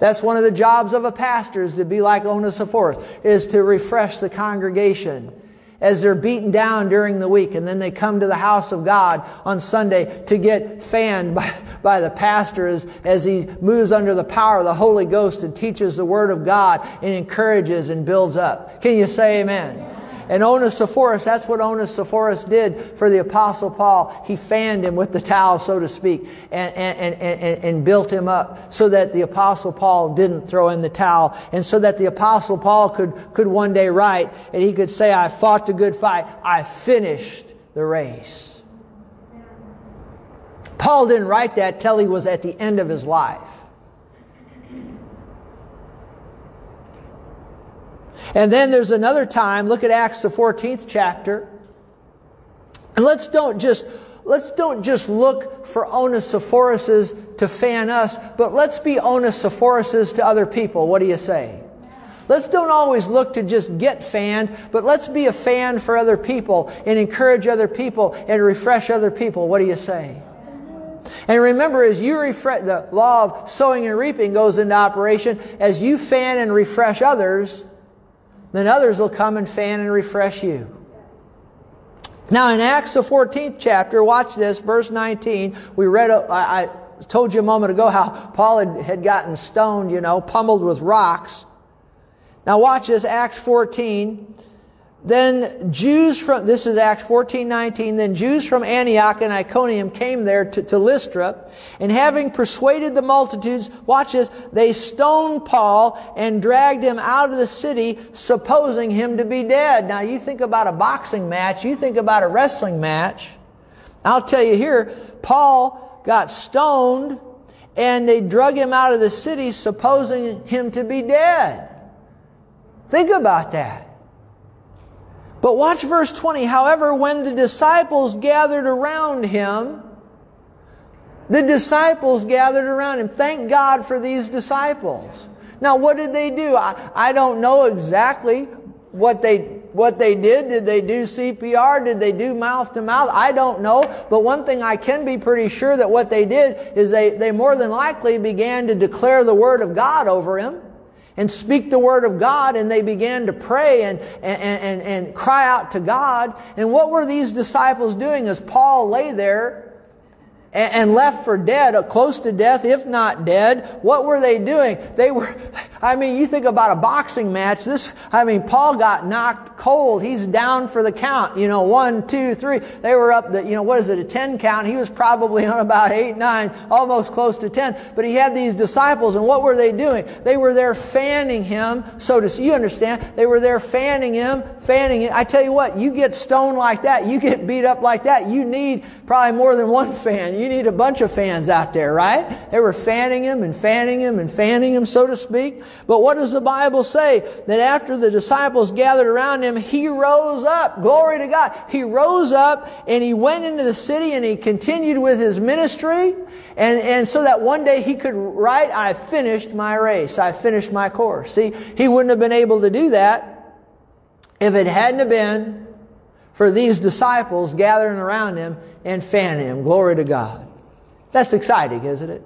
Speaker 1: That's one of the jobs of a pastor is to be like Onesiphorus, is to refresh the congregation as they're beaten down during the week and then they come to the house of God on Sunday to get fanned *laughs* by, by the pastor as, as he moves under the power of the Holy Ghost and teaches the Word of God and encourages and builds up. Can you say amen? And Onesiphorus, that's what Onesiphorus did for the Apostle Paul. He fanned him with the towel, so to speak, and, and, and, and, built him up so that the Apostle Paul didn't throw in the towel. And so that the Apostle Paul could, could one day write and he could say, I fought the good fight. I finished the race. Paul didn't write that till he was at the end of his life. And then there's another time, look at Acts the 14th chapter. And let's don't just let's don't just look for Onesiphorus to fan us, but let's be Onesiphorus to other people. What do you say? Let's don't always look to just get fanned, but let's be a fan for other people and encourage other people and refresh other people. What do you say? And remember, as you refresh, the law of sowing and reaping goes into operation. As you fan and refresh others, then others will come and fan and refresh you. Now in Acts, the 14th chapter, watch this, verse 19. We read, uh, I, I told you a moment ago how Paul had, had gotten stoned, you know, pummeled with rocks. Now watch this, Acts 14. Then Jews from, this is Acts 14, 19, then Jews from Antioch and Iconium came there to, to Lystra, and having persuaded the multitudes, watch this, they stoned Paul and dragged him out of the city, supposing him to be dead. Now you think about a boxing match, you think about a wrestling match. I'll tell you here, Paul got stoned, and they drug him out of the city, supposing him to be dead. Think about that. But watch verse 20. However, when the disciples gathered around him, the disciples gathered around him. Thank God for these disciples. Now, what did they do? I, I don't know exactly what they, what they did. Did they do CPR? Did they do mouth to mouth? I don't know. But one thing I can be pretty sure that what they did is they, they more than likely began to declare the word of God over him and speak the word of God and they began to pray and, and, and, and cry out to God. And what were these disciples doing as Paul lay there and left for dead, uh, close to death, if not dead. What were they doing? They were, *laughs* I mean, you think about a boxing match. This, I mean, Paul got knocked cold. He's down for the count. You know, one, two, three. They were up the, you know, what is it, a 10 count. He was probably *laughs* on about eight, nine, almost close to 10. But he had these disciples and what were they doing? They were there fanning him, so to, you understand, they were there fanning him, fanning him. I tell you what, you get stoned like that, you get beat up like that, you need probably more than one *laughs* fan. You need a bunch of fans out there, right? They were fanning him and fanning him and fanning him, so to speak. But what does the Bible say? That after the disciples gathered around him, he rose up. Glory to God. He rose up and he went into the city and he continued with his ministry. And, and so that one day he could write, I finished my race. I finished my course. See, he wouldn't have been able to do that if it hadn't been for these disciples gathering around him and fanning him. Glory to God. That's exciting, isn't it?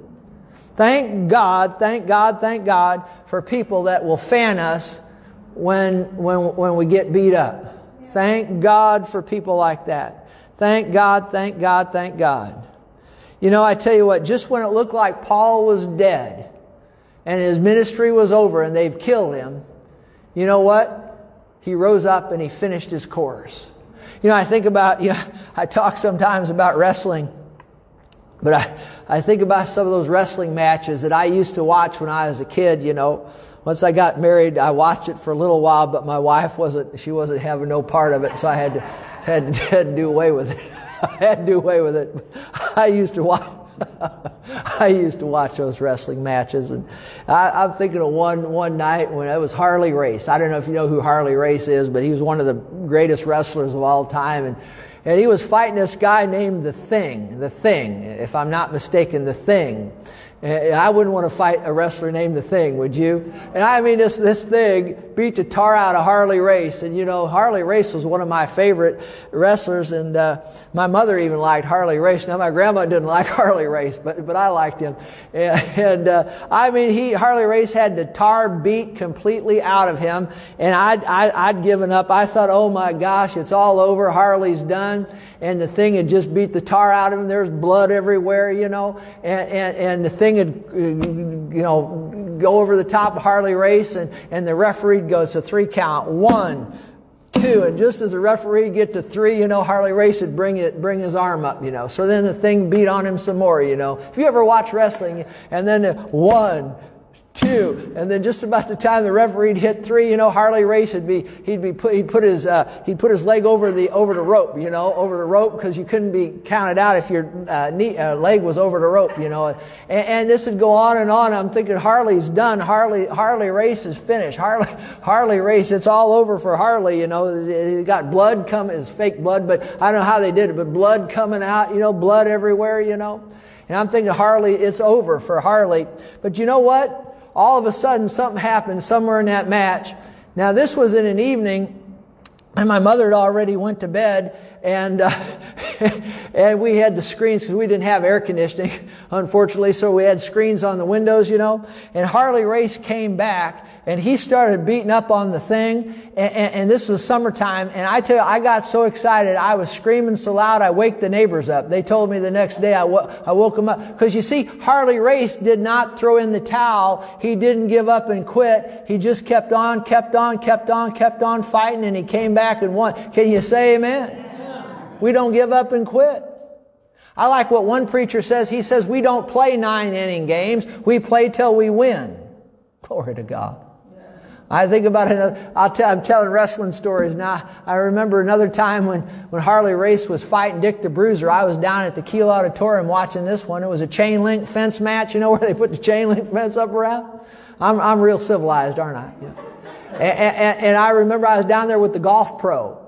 Speaker 1: Thank God, thank God, thank God for people that will fan us when, when, when we get beat up. Thank God for people like that. Thank God, thank God, thank God. You know, I tell you what, just when it looked like Paul was dead and his ministry was over and they've killed him, you know what? He rose up and he finished his course. You know, I think about, you know, *laughs* I talk sometimes about wrestling, but I, I think about some of those wrestling matches that I used to watch when I was a kid, you know. Once I got married, I watched it for a little while, but my wife wasn't, she wasn't having no part of it, so I had to, *laughs* had, had to do away with it. *laughs* I had to do away with it. I used to watch, *laughs* I used to watch those wrestling matches, and I, am thinking of one one night when it was Harley Race. I don't know if you know who Harley Race is, but he was one of the greatest wrestlers of all time, and and he was fighting this guy named the Thing, the Thing, if I'm not mistaken, the Thing. I wouldn't want to fight a wrestler named The Thing, would you? And I mean, this, this thing beat the tar out of Harley Race. And you know, Harley Race was one of my favorite wrestlers. And, uh, my mother even liked Harley Race. Now, my grandma didn't *laughs* like Harley Race, but, but I liked him. And, and uh, I mean, he, Harley Race had the tar beat completely out of him. And I'd, I, would i would given up. I thought, oh my gosh, it's all over. Harley's done. And the thing had just beat the tar out of him. There's blood everywhere, you know. And, and, and the thing had, you know, go over the top of Harley Race and, and the referee goes to three count. One, two, and just as the referee get to three, you know, Harley Race would bring it, bring his arm up, you know. So then the thing beat on him some more, you know. If you ever watch wrestling, and then the one, two, and then just about the time the referee hit three, you know, Harley Race would be he'd be put he'd put his uh, he'd put his leg over the over the rope, you know, over the rope because you couldn't be counted out if your uh, knee uh, leg was over the rope, you know, and, and this would go on and on. I'm thinking Harley's done, Harley Harley Race is finished, Harley Harley Race, it's all over for Harley, you know. He got blood coming, it's fake blood, but I don't know how they did it, but blood coming out, you know, blood everywhere, you know. And I'm thinking Harley, it's over for Harley. But you know what? All of a sudden something happened somewhere in that match. Now this was in an evening and my mother had already went to bed and uh, *laughs* and we had the screens because we didn't have air conditioning *laughs* unfortunately so we had screens on the windows you know. And harley race came back and he started beating up on the thing and, and, and this was summertime and i tell you i got so excited i was screaming so loud i waked the neighbors up. They told me the next day i, I woke them up. Because you see harley race did not throw in the towel. He didn't give up and quit. He just kept on kept on kept on kept on fighting and he came back and won. Can you say amen we don't give up and quit. I like what one preacher says. He says, we don't play nine inning games. We play till we win. Glory to God. I think about it. I'll tell, I'm telling wrestling stories now. I remember another time when, when Harley Race was fighting Dick the Bruiser. I was down at the Kiel Auditorium watching this one. It was a chain link fence match. You know where they put the chain link fence up around? I'm, I'm real civilized, aren't I? Yeah. And, and, and I remember I was down there with the golf pro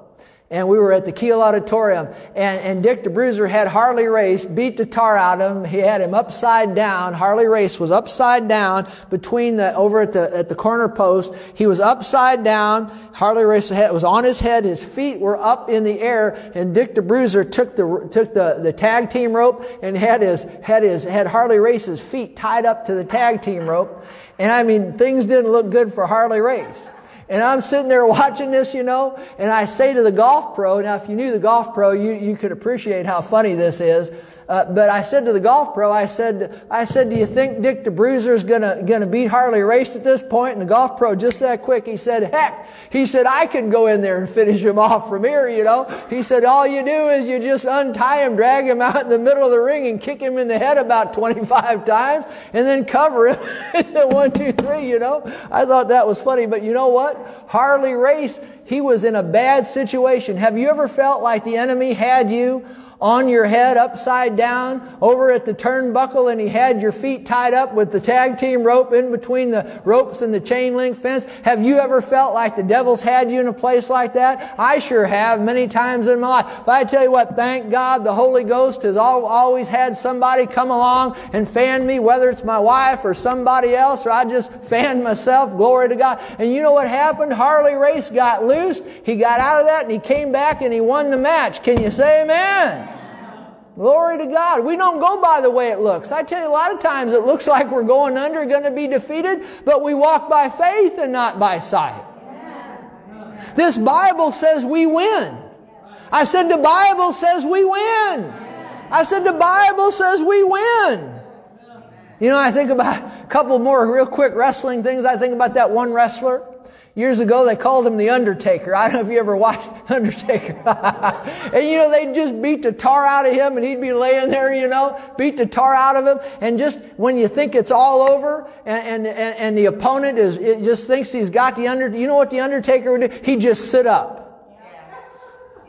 Speaker 1: and we were at the Kiel Auditorium, and, and Dick the Bruiser had Harley Race beat the tar out of him. He had him upside down. Harley Race was upside down between the over at the at the corner post. He was upside down. Harley Race was on his head. His feet were up in the air, and Dick the Bruiser took the took the, the tag team rope and had his had his had Harley Race's feet tied up to the tag team rope. And I mean, things didn't look good for Harley Race. And I'm sitting there *laughs* watching this, you know, and I say to the golf pro, now if you knew the golf pro, you, you could appreciate how funny this is. Uh, but I said to the golf pro, I said, I said, do you think Dick the is gonna, gonna beat Harley Race at this point? And the golf pro, just that quick, he said, heck, he said, I could go in there and finish him off from here, you know. He said, all you do is you just untie him, drag him out in the middle of the ring and kick him in the head about 25 times and then cover him. *laughs* One, two, three, you know. I thought that was funny, but you know what? Harley Race, he was in a bad situation. Have you ever felt like the enemy had you on your head upside down over at the turnbuckle and he had your feet tied up with the tag team rope in between the ropes and the chain link fence. Have you ever felt like the devil's had you in a place like that? I sure have many times in my life. But I tell you what, thank God the Holy Ghost has always had somebody come along and fan me, whether it's my wife or somebody else or I just fan myself. Glory to God. And you know what happened? Harley Race got loose. He got out of that and he came back and he won the match. Can you say amen? Glory to God. We don't go by the way it looks. I tell you, a lot of times it looks *laughs* like we're going under, going to be defeated, but we walk by faith and not by sight. This Bible says we win. I said the Bible says we win. I said the Bible says we win. You know, I think about a couple more real quick wrestling things. I think about that one wrestler. Years ago, they called him the Undertaker. I don't know if you ever watched *laughs* Undertaker. *laughs* and you know, they'd just beat the tar out of him and he'd be laying there, you know, beat the tar out of him. And just when you think it's all over and, and, and the opponent is, it just thinks he's got the under, you know what the Undertaker would do? He'd just sit up.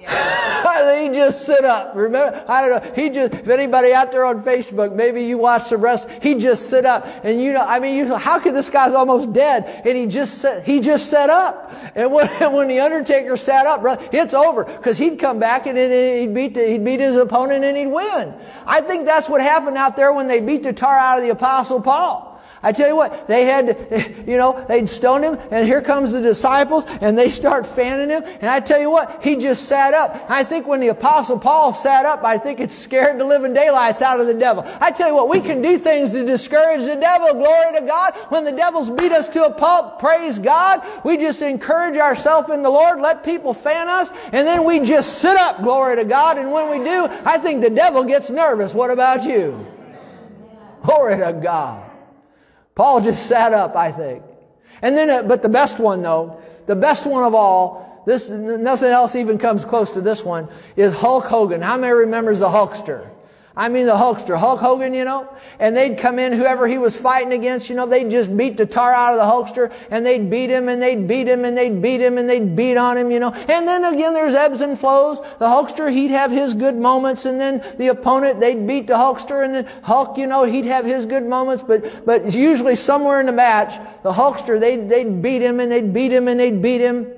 Speaker 1: *laughs* he just sit up. Remember, I don't know. He just, if anybody out there on Facebook, maybe you watch the rest, he just sit up. And you know, I mean, you, how could this guy's almost dead? And he just sat, he just sat up. And when, *laughs* when the Undertaker sat up, it's over. Cause he'd come back and he'd beat, the, he'd beat his opponent and he'd win. I think that's what happened out there when they beat the tar out of the Apostle Paul. I tell you what, they had, *laughs* you know, they'd stone him, and here comes the disciples, and they start fanning him, and I tell you what, he just sat up. I think when the apostle Paul sat up, I think it scared the living daylights out of the devil. I tell you what, we can do things to discourage the devil, glory to God. When the devils beat us to a pulp, praise God, we just encourage ourselves in the Lord, let people fan us, and then we just sit up, glory to God, and when we do, I think the devil gets nervous. What about you? Glory to God. Paul just sat up, I think. And then, uh, but the best one though, the best one of all, this, nothing else even comes close to this one, is Hulk Hogan. How many remembers the Hulkster? I mean the Hulkster, Hulk Hogan, you know, and they'd come in, whoever he was fighting against, you know, they'd just beat the tar out of the Hulkster and they'd beat him and they'd beat him and they'd beat him and they'd beat on him, you know. And then again, there's ebbs and flows. The Hulkster, he'd have his good moments and then the opponent, they'd beat the Hulkster and then Hulk, you know, he'd have his good moments, but, but usually somewhere in the match, the Hulkster, they'd, they'd beat him and they'd beat him and they'd beat him.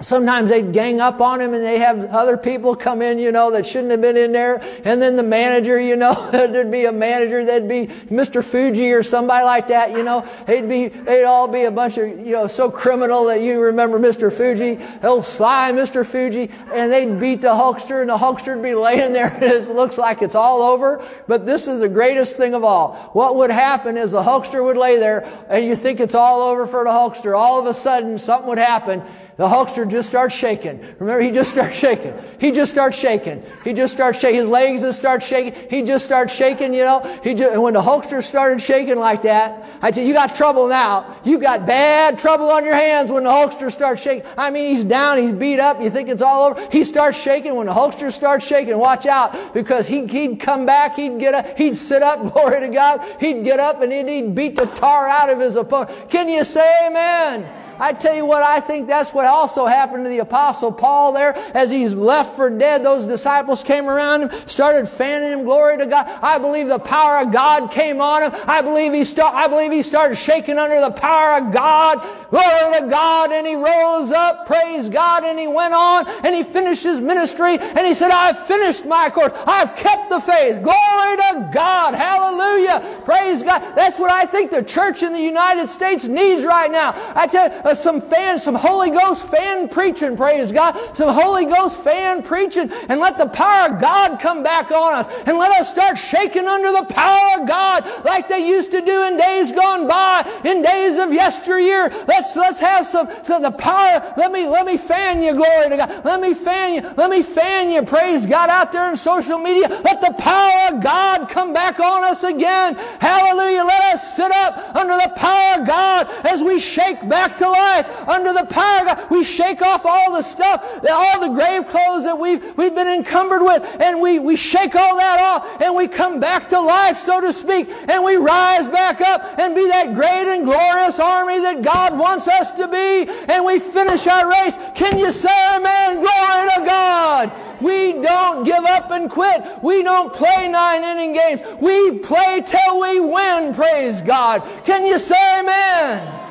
Speaker 1: Sometimes they'd gang up on him and they have other people come in, you know, that shouldn't have been in there. And then the manager, you know, *laughs* there'd be a manager, that'd be Mr. Fuji or somebody like that, you know. They'd be, they'd all be a bunch of, you know, so criminal that you remember Mr. Fuji, old sly Mr. Fuji, and they'd beat the Hulkster and the Hulkster'd be laying there and it looks like it's all over. But this is the greatest thing of all. What would happen is the Hulkster would lay there and you think it's all over for the Hulkster. All of a sudden something would happen the Hulkster just starts shaking. Remember, he just starts shaking. He just starts shaking. He just starts shaking. His legs just start shaking. He just starts shaking, you know. He just, and when the Hulkster started shaking like that, I tell you, you got trouble now. You got bad trouble on your hands when the Hulkster starts shaking. I mean, he's down, he's beat up, you think it's all over. He starts shaking. When the Hulkster starts shaking, watch out, because he, he'd come back, he'd get up, he'd sit up, *laughs* glory to God, he'd get up and he'd, he'd beat the tar out of his opponent. Can you say amen? I tell you what, I think that's what also happened to the apostle Paul there as he's left for dead. Those disciples came around him, started fanning him, glory to God. I believe the power of God came on him. I believe he I believe he started shaking under the power of God. Glory to God. And he rose up, praise God, and he went on and he finished his ministry and he said, I've finished my course. I've kept the faith. Glory to God. Hallelujah. Praise God. That's what I think the church in the United States needs right now. I tell you, uh, some fan, some Holy Ghost fan preaching, praise God. Some Holy Ghost fan preaching and let the power of God come back on us and let us start shaking under the power of God like they used to do in days gone by, in days of yesteryear. Let's, let's have some, so the power, let me, let me fan you, glory to God. Let me fan you, let me fan you, praise God out there in social media. Let the power of God come back on us again. Hallelujah. Let us sit up under the power of God as we shake back to life under the power of God. We shake off all the stuff, all the grave clothes that we've, we've been encumbered with, and we, we shake all that off, and we come back to life, so to speak, and we rise back up and be that great and glorious army that God wants us to be, and we finish our race. Can you say amen? Glory to God. We don't give up and quit. We don't play nine inning games. We play till we win, praise God. Can you say amen?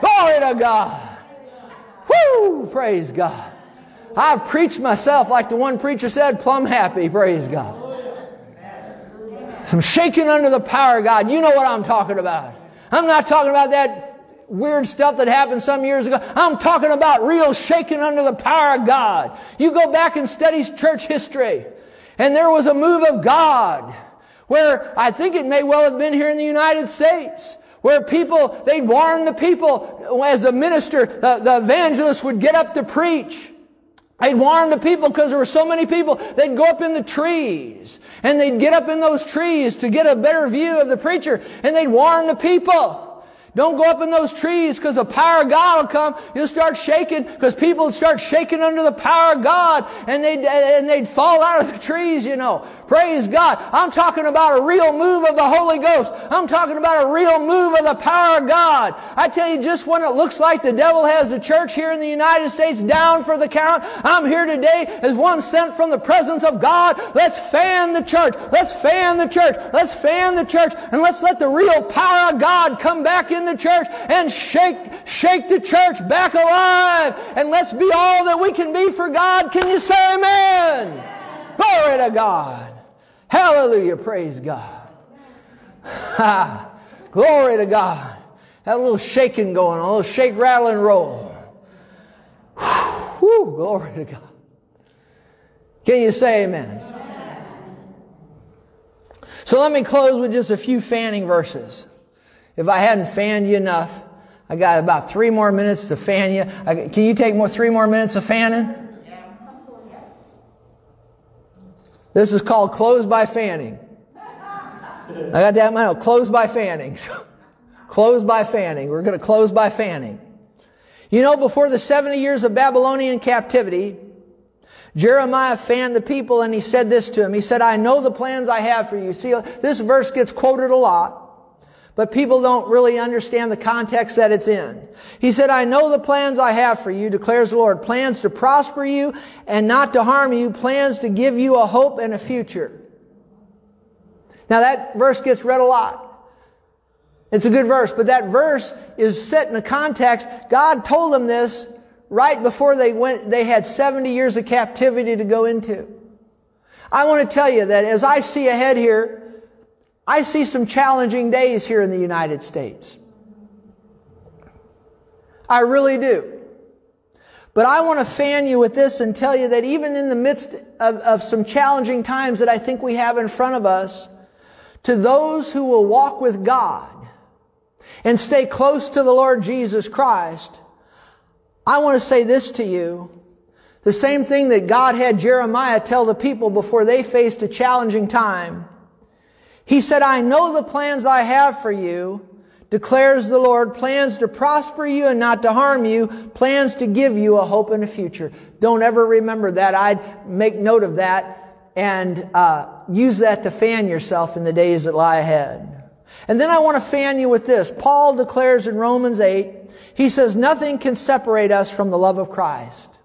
Speaker 1: Glory to God. Whoo! Praise God. I've preached myself, like the one preacher said, plumb happy. Praise God. Some shaking under the power of God. You know what I'm talking about. I'm not talking about that weird stuff that happened some years ago. I'm talking about real shaking under the power of God. You go back and study church history, and there was a move of God where I think it may well have been here in the United States where people, they'd warn the people as the minister, the, the evangelist would get up to preach. They'd warn the people because there were so many people. They'd go up in the trees and they'd get up in those trees to get a better view of the preacher and they'd warn the people. Don't go up in those trees because the power of God will come. You'll start shaking because people would start shaking under the power of God and they'd, and they'd fall out of the trees, you know. Praise God. I'm talking about a real move of the Holy Ghost. I'm talking about a real move of the power of God. I tell you, just when it looks like the devil has the church here in the United States down for the count, I'm here today as one sent from the presence of God. Let's fan the church. Let's fan the church. Let's fan the church and let's let the real power of God come back in the church and shake, shake the church back alive and let's be all that we can be for God. Can you say amen? Glory to God. Hallelujah. Praise God. Ha. Glory to God. Had a little shaking going on, a little shake, rattle, and roll. Whew, glory to God. Can you say amen? So let me close with just a few fanning verses. If I hadn't fanned you enough, I got about three more minutes to fan you. can you take more three more minutes of fanning? This is called close by fanning. I got that one. Close by fanning. *laughs* close by fanning. We're going to close by fanning. You know, before the 70 years of Babylonian captivity, Jeremiah fanned the people and he said this to him. He said, I know the plans I have for you. See, this verse gets quoted a lot, but people don't really understand the context that it's in. He said, I know the plans I have for you, declares the Lord. Plans to prosper you and not to harm you. Plans to give you a hope and a future. Now that verse gets read a lot. It's a good verse, but that verse is set in the context. God told them this right before they went, they had 70 years of captivity to go into. I want to tell you that as I see ahead here, I see some challenging days here in the United States. I really do. But I want to fan you with this and tell you that even in the midst of, of some challenging times that I think we have in front of us, to those who will walk with God and stay close to the Lord Jesus Christ, I want to say this to you. The same thing that God had Jeremiah tell the people before they faced a challenging time. He said, I know the plans I have for you, declares the Lord, plans to prosper you and not to harm you, plans to give you a hope and a future. Don't ever remember that. I'd make note of that and uh, use that to fan yourself in the days that lie ahead. And then I want to fan you with this. Paul declares in Romans 8, he says, nothing can separate us from the love of Christ.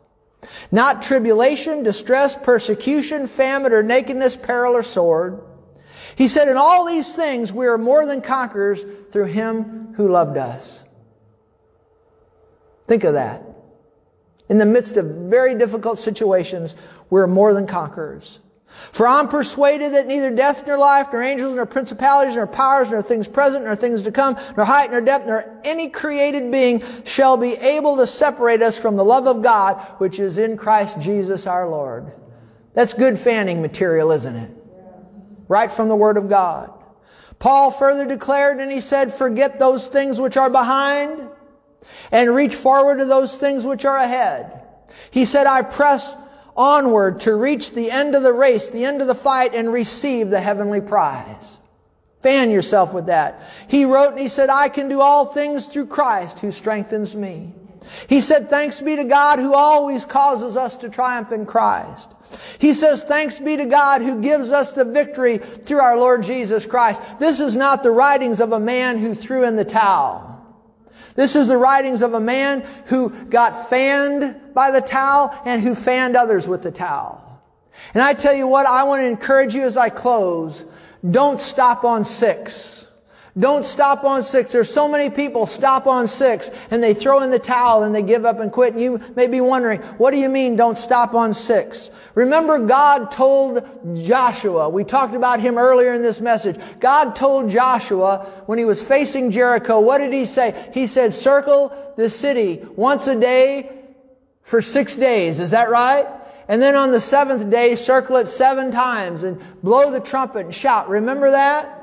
Speaker 1: Not tribulation, distress, persecution, famine, or nakedness, peril, or sword. He said, in all these things we are more than conquerors through him who loved us. Think of that. In the midst of very difficult situations, we're more than conquerors. For I'm persuaded that neither death nor life, nor angels, nor principalities, nor powers, nor things present, nor things to come, nor height, nor depth, nor any created being shall be able to separate us from the love of God, which is in Christ Jesus our Lord. That's good fanning material, isn't it? Right from the Word of God. Paul further declared and he said, forget those things which are behind and reach forward to those things which are ahead. He said, I press onward to reach the end of the race, the end of the fight, and receive the heavenly prize. Fan yourself with that. He wrote and he said, I can do all things through Christ who strengthens me. He said, thanks be to God who always causes us to triumph in Christ. He says, thanks be to God who gives us the victory through our Lord Jesus Christ. This is not the writings of a man who threw in the towel. This is the writings of a man who got fanned by the towel and who fanned others with the towel. And I tell you what, I want to encourage you as I close. Don't stop on six. Don't stop on six. There's so many people stop on six and they throw in the towel and they give up and quit. And you may be wondering, what do you mean don't stop on six? Remember God told Joshua, we talked about him earlier in this message. God told Joshua when he was facing Jericho, what did he say? He said, circle the city once a day for six days. Is that right? And then on the seventh day, circle it seven times and blow the trumpet and shout. Remember that?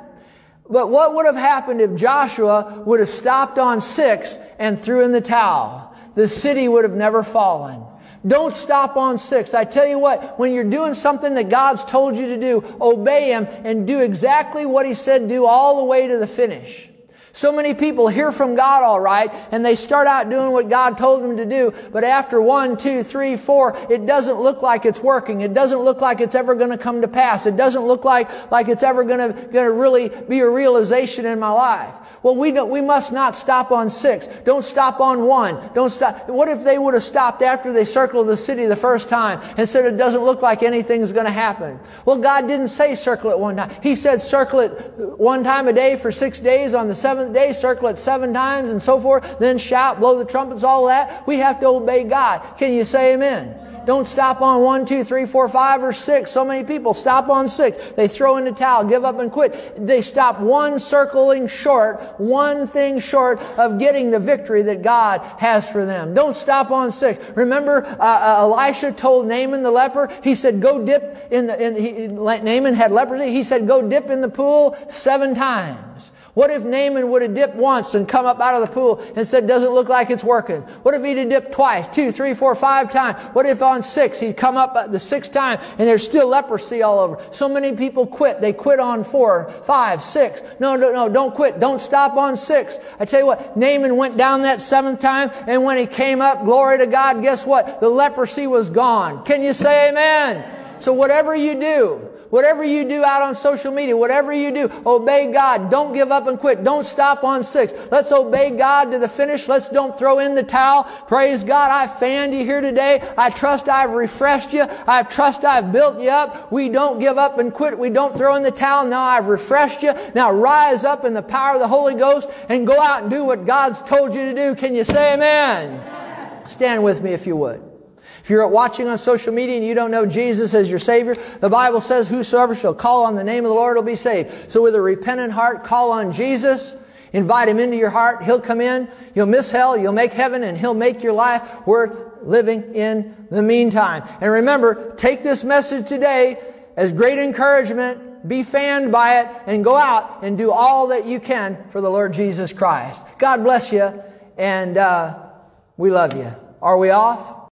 Speaker 1: But what would have happened if Joshua would have stopped on six and threw in the towel? The city would have never fallen. Don't stop on six. I tell you what, when you're doing something that God's told you to do, obey Him and do exactly what He said do all the way to the finish. So many people hear from God all right, and they start out doing what God told them to do, but after one, two, three, four, it doesn't look like it's working. It doesn't look like it's ever going to come to pass. It doesn't look like, like it's ever going to, going to really be a realization in my life. Well, we don't, we must not stop on six. Don't stop on one. Don't stop. What if they would have stopped after they circled the city the first time and said it doesn't look like anything's going to happen? Well, God didn't say circle it one time. He said circle it one time a day for six days on the seventh seventh day, circle it seven times and so forth, then shout, blow the trumpets, all that. We have to obey God. Can you say amen? Don't stop on one, two, three, four, five, or six. So many people stop on six. They throw in the towel, give up and quit. They stop one circling short, one thing short of getting the victory that God has for them. Don't stop on six. Remember, uh, uh Elisha told Naaman the leper, he said, go dip in the, in, he, Naaman had leprosy. He said, go dip in the pool seven times. What if Naaman would have dipped once and come up out of the pool and said, doesn't look like it's working? What if he'd have dipped twice, two, three, four, five times? What if on six he'd come up the sixth time and there's still leprosy all over? So many people quit. They quit on four, five, six. No, no, no, don't quit. Don't stop on six. I tell you what, Naaman went down that seventh time and when he came up, glory to God, guess what? The leprosy was gone. Can you say amen? So whatever you do, Whatever you do out on social media, whatever you do, obey God. Don't give up and quit. Don't stop on six. Let's obey God to the finish. Let's don't throw in the towel. Praise God. I fanned you here today. I trust I've refreshed you. I trust I've built you up. We don't give up and quit. We don't throw in the towel. Now I've refreshed you. Now rise up in the power of the Holy Ghost and go out and do what God's told you to do. Can you say amen? Stand with me if you would. You're watching on social media and you don't know Jesus as your Savior, the Bible says, Whosoever shall call on the name of the Lord will be saved. So with a repentant heart, call on Jesus. Invite Him into your heart. He'll come in. You'll miss hell. You'll make heaven and He'll make your life worth living in the meantime. And remember, take this message today as great encouragement. Be fanned by it and go out and do all that you can for the Lord Jesus Christ. God bless you and uh, we love you. Are we off?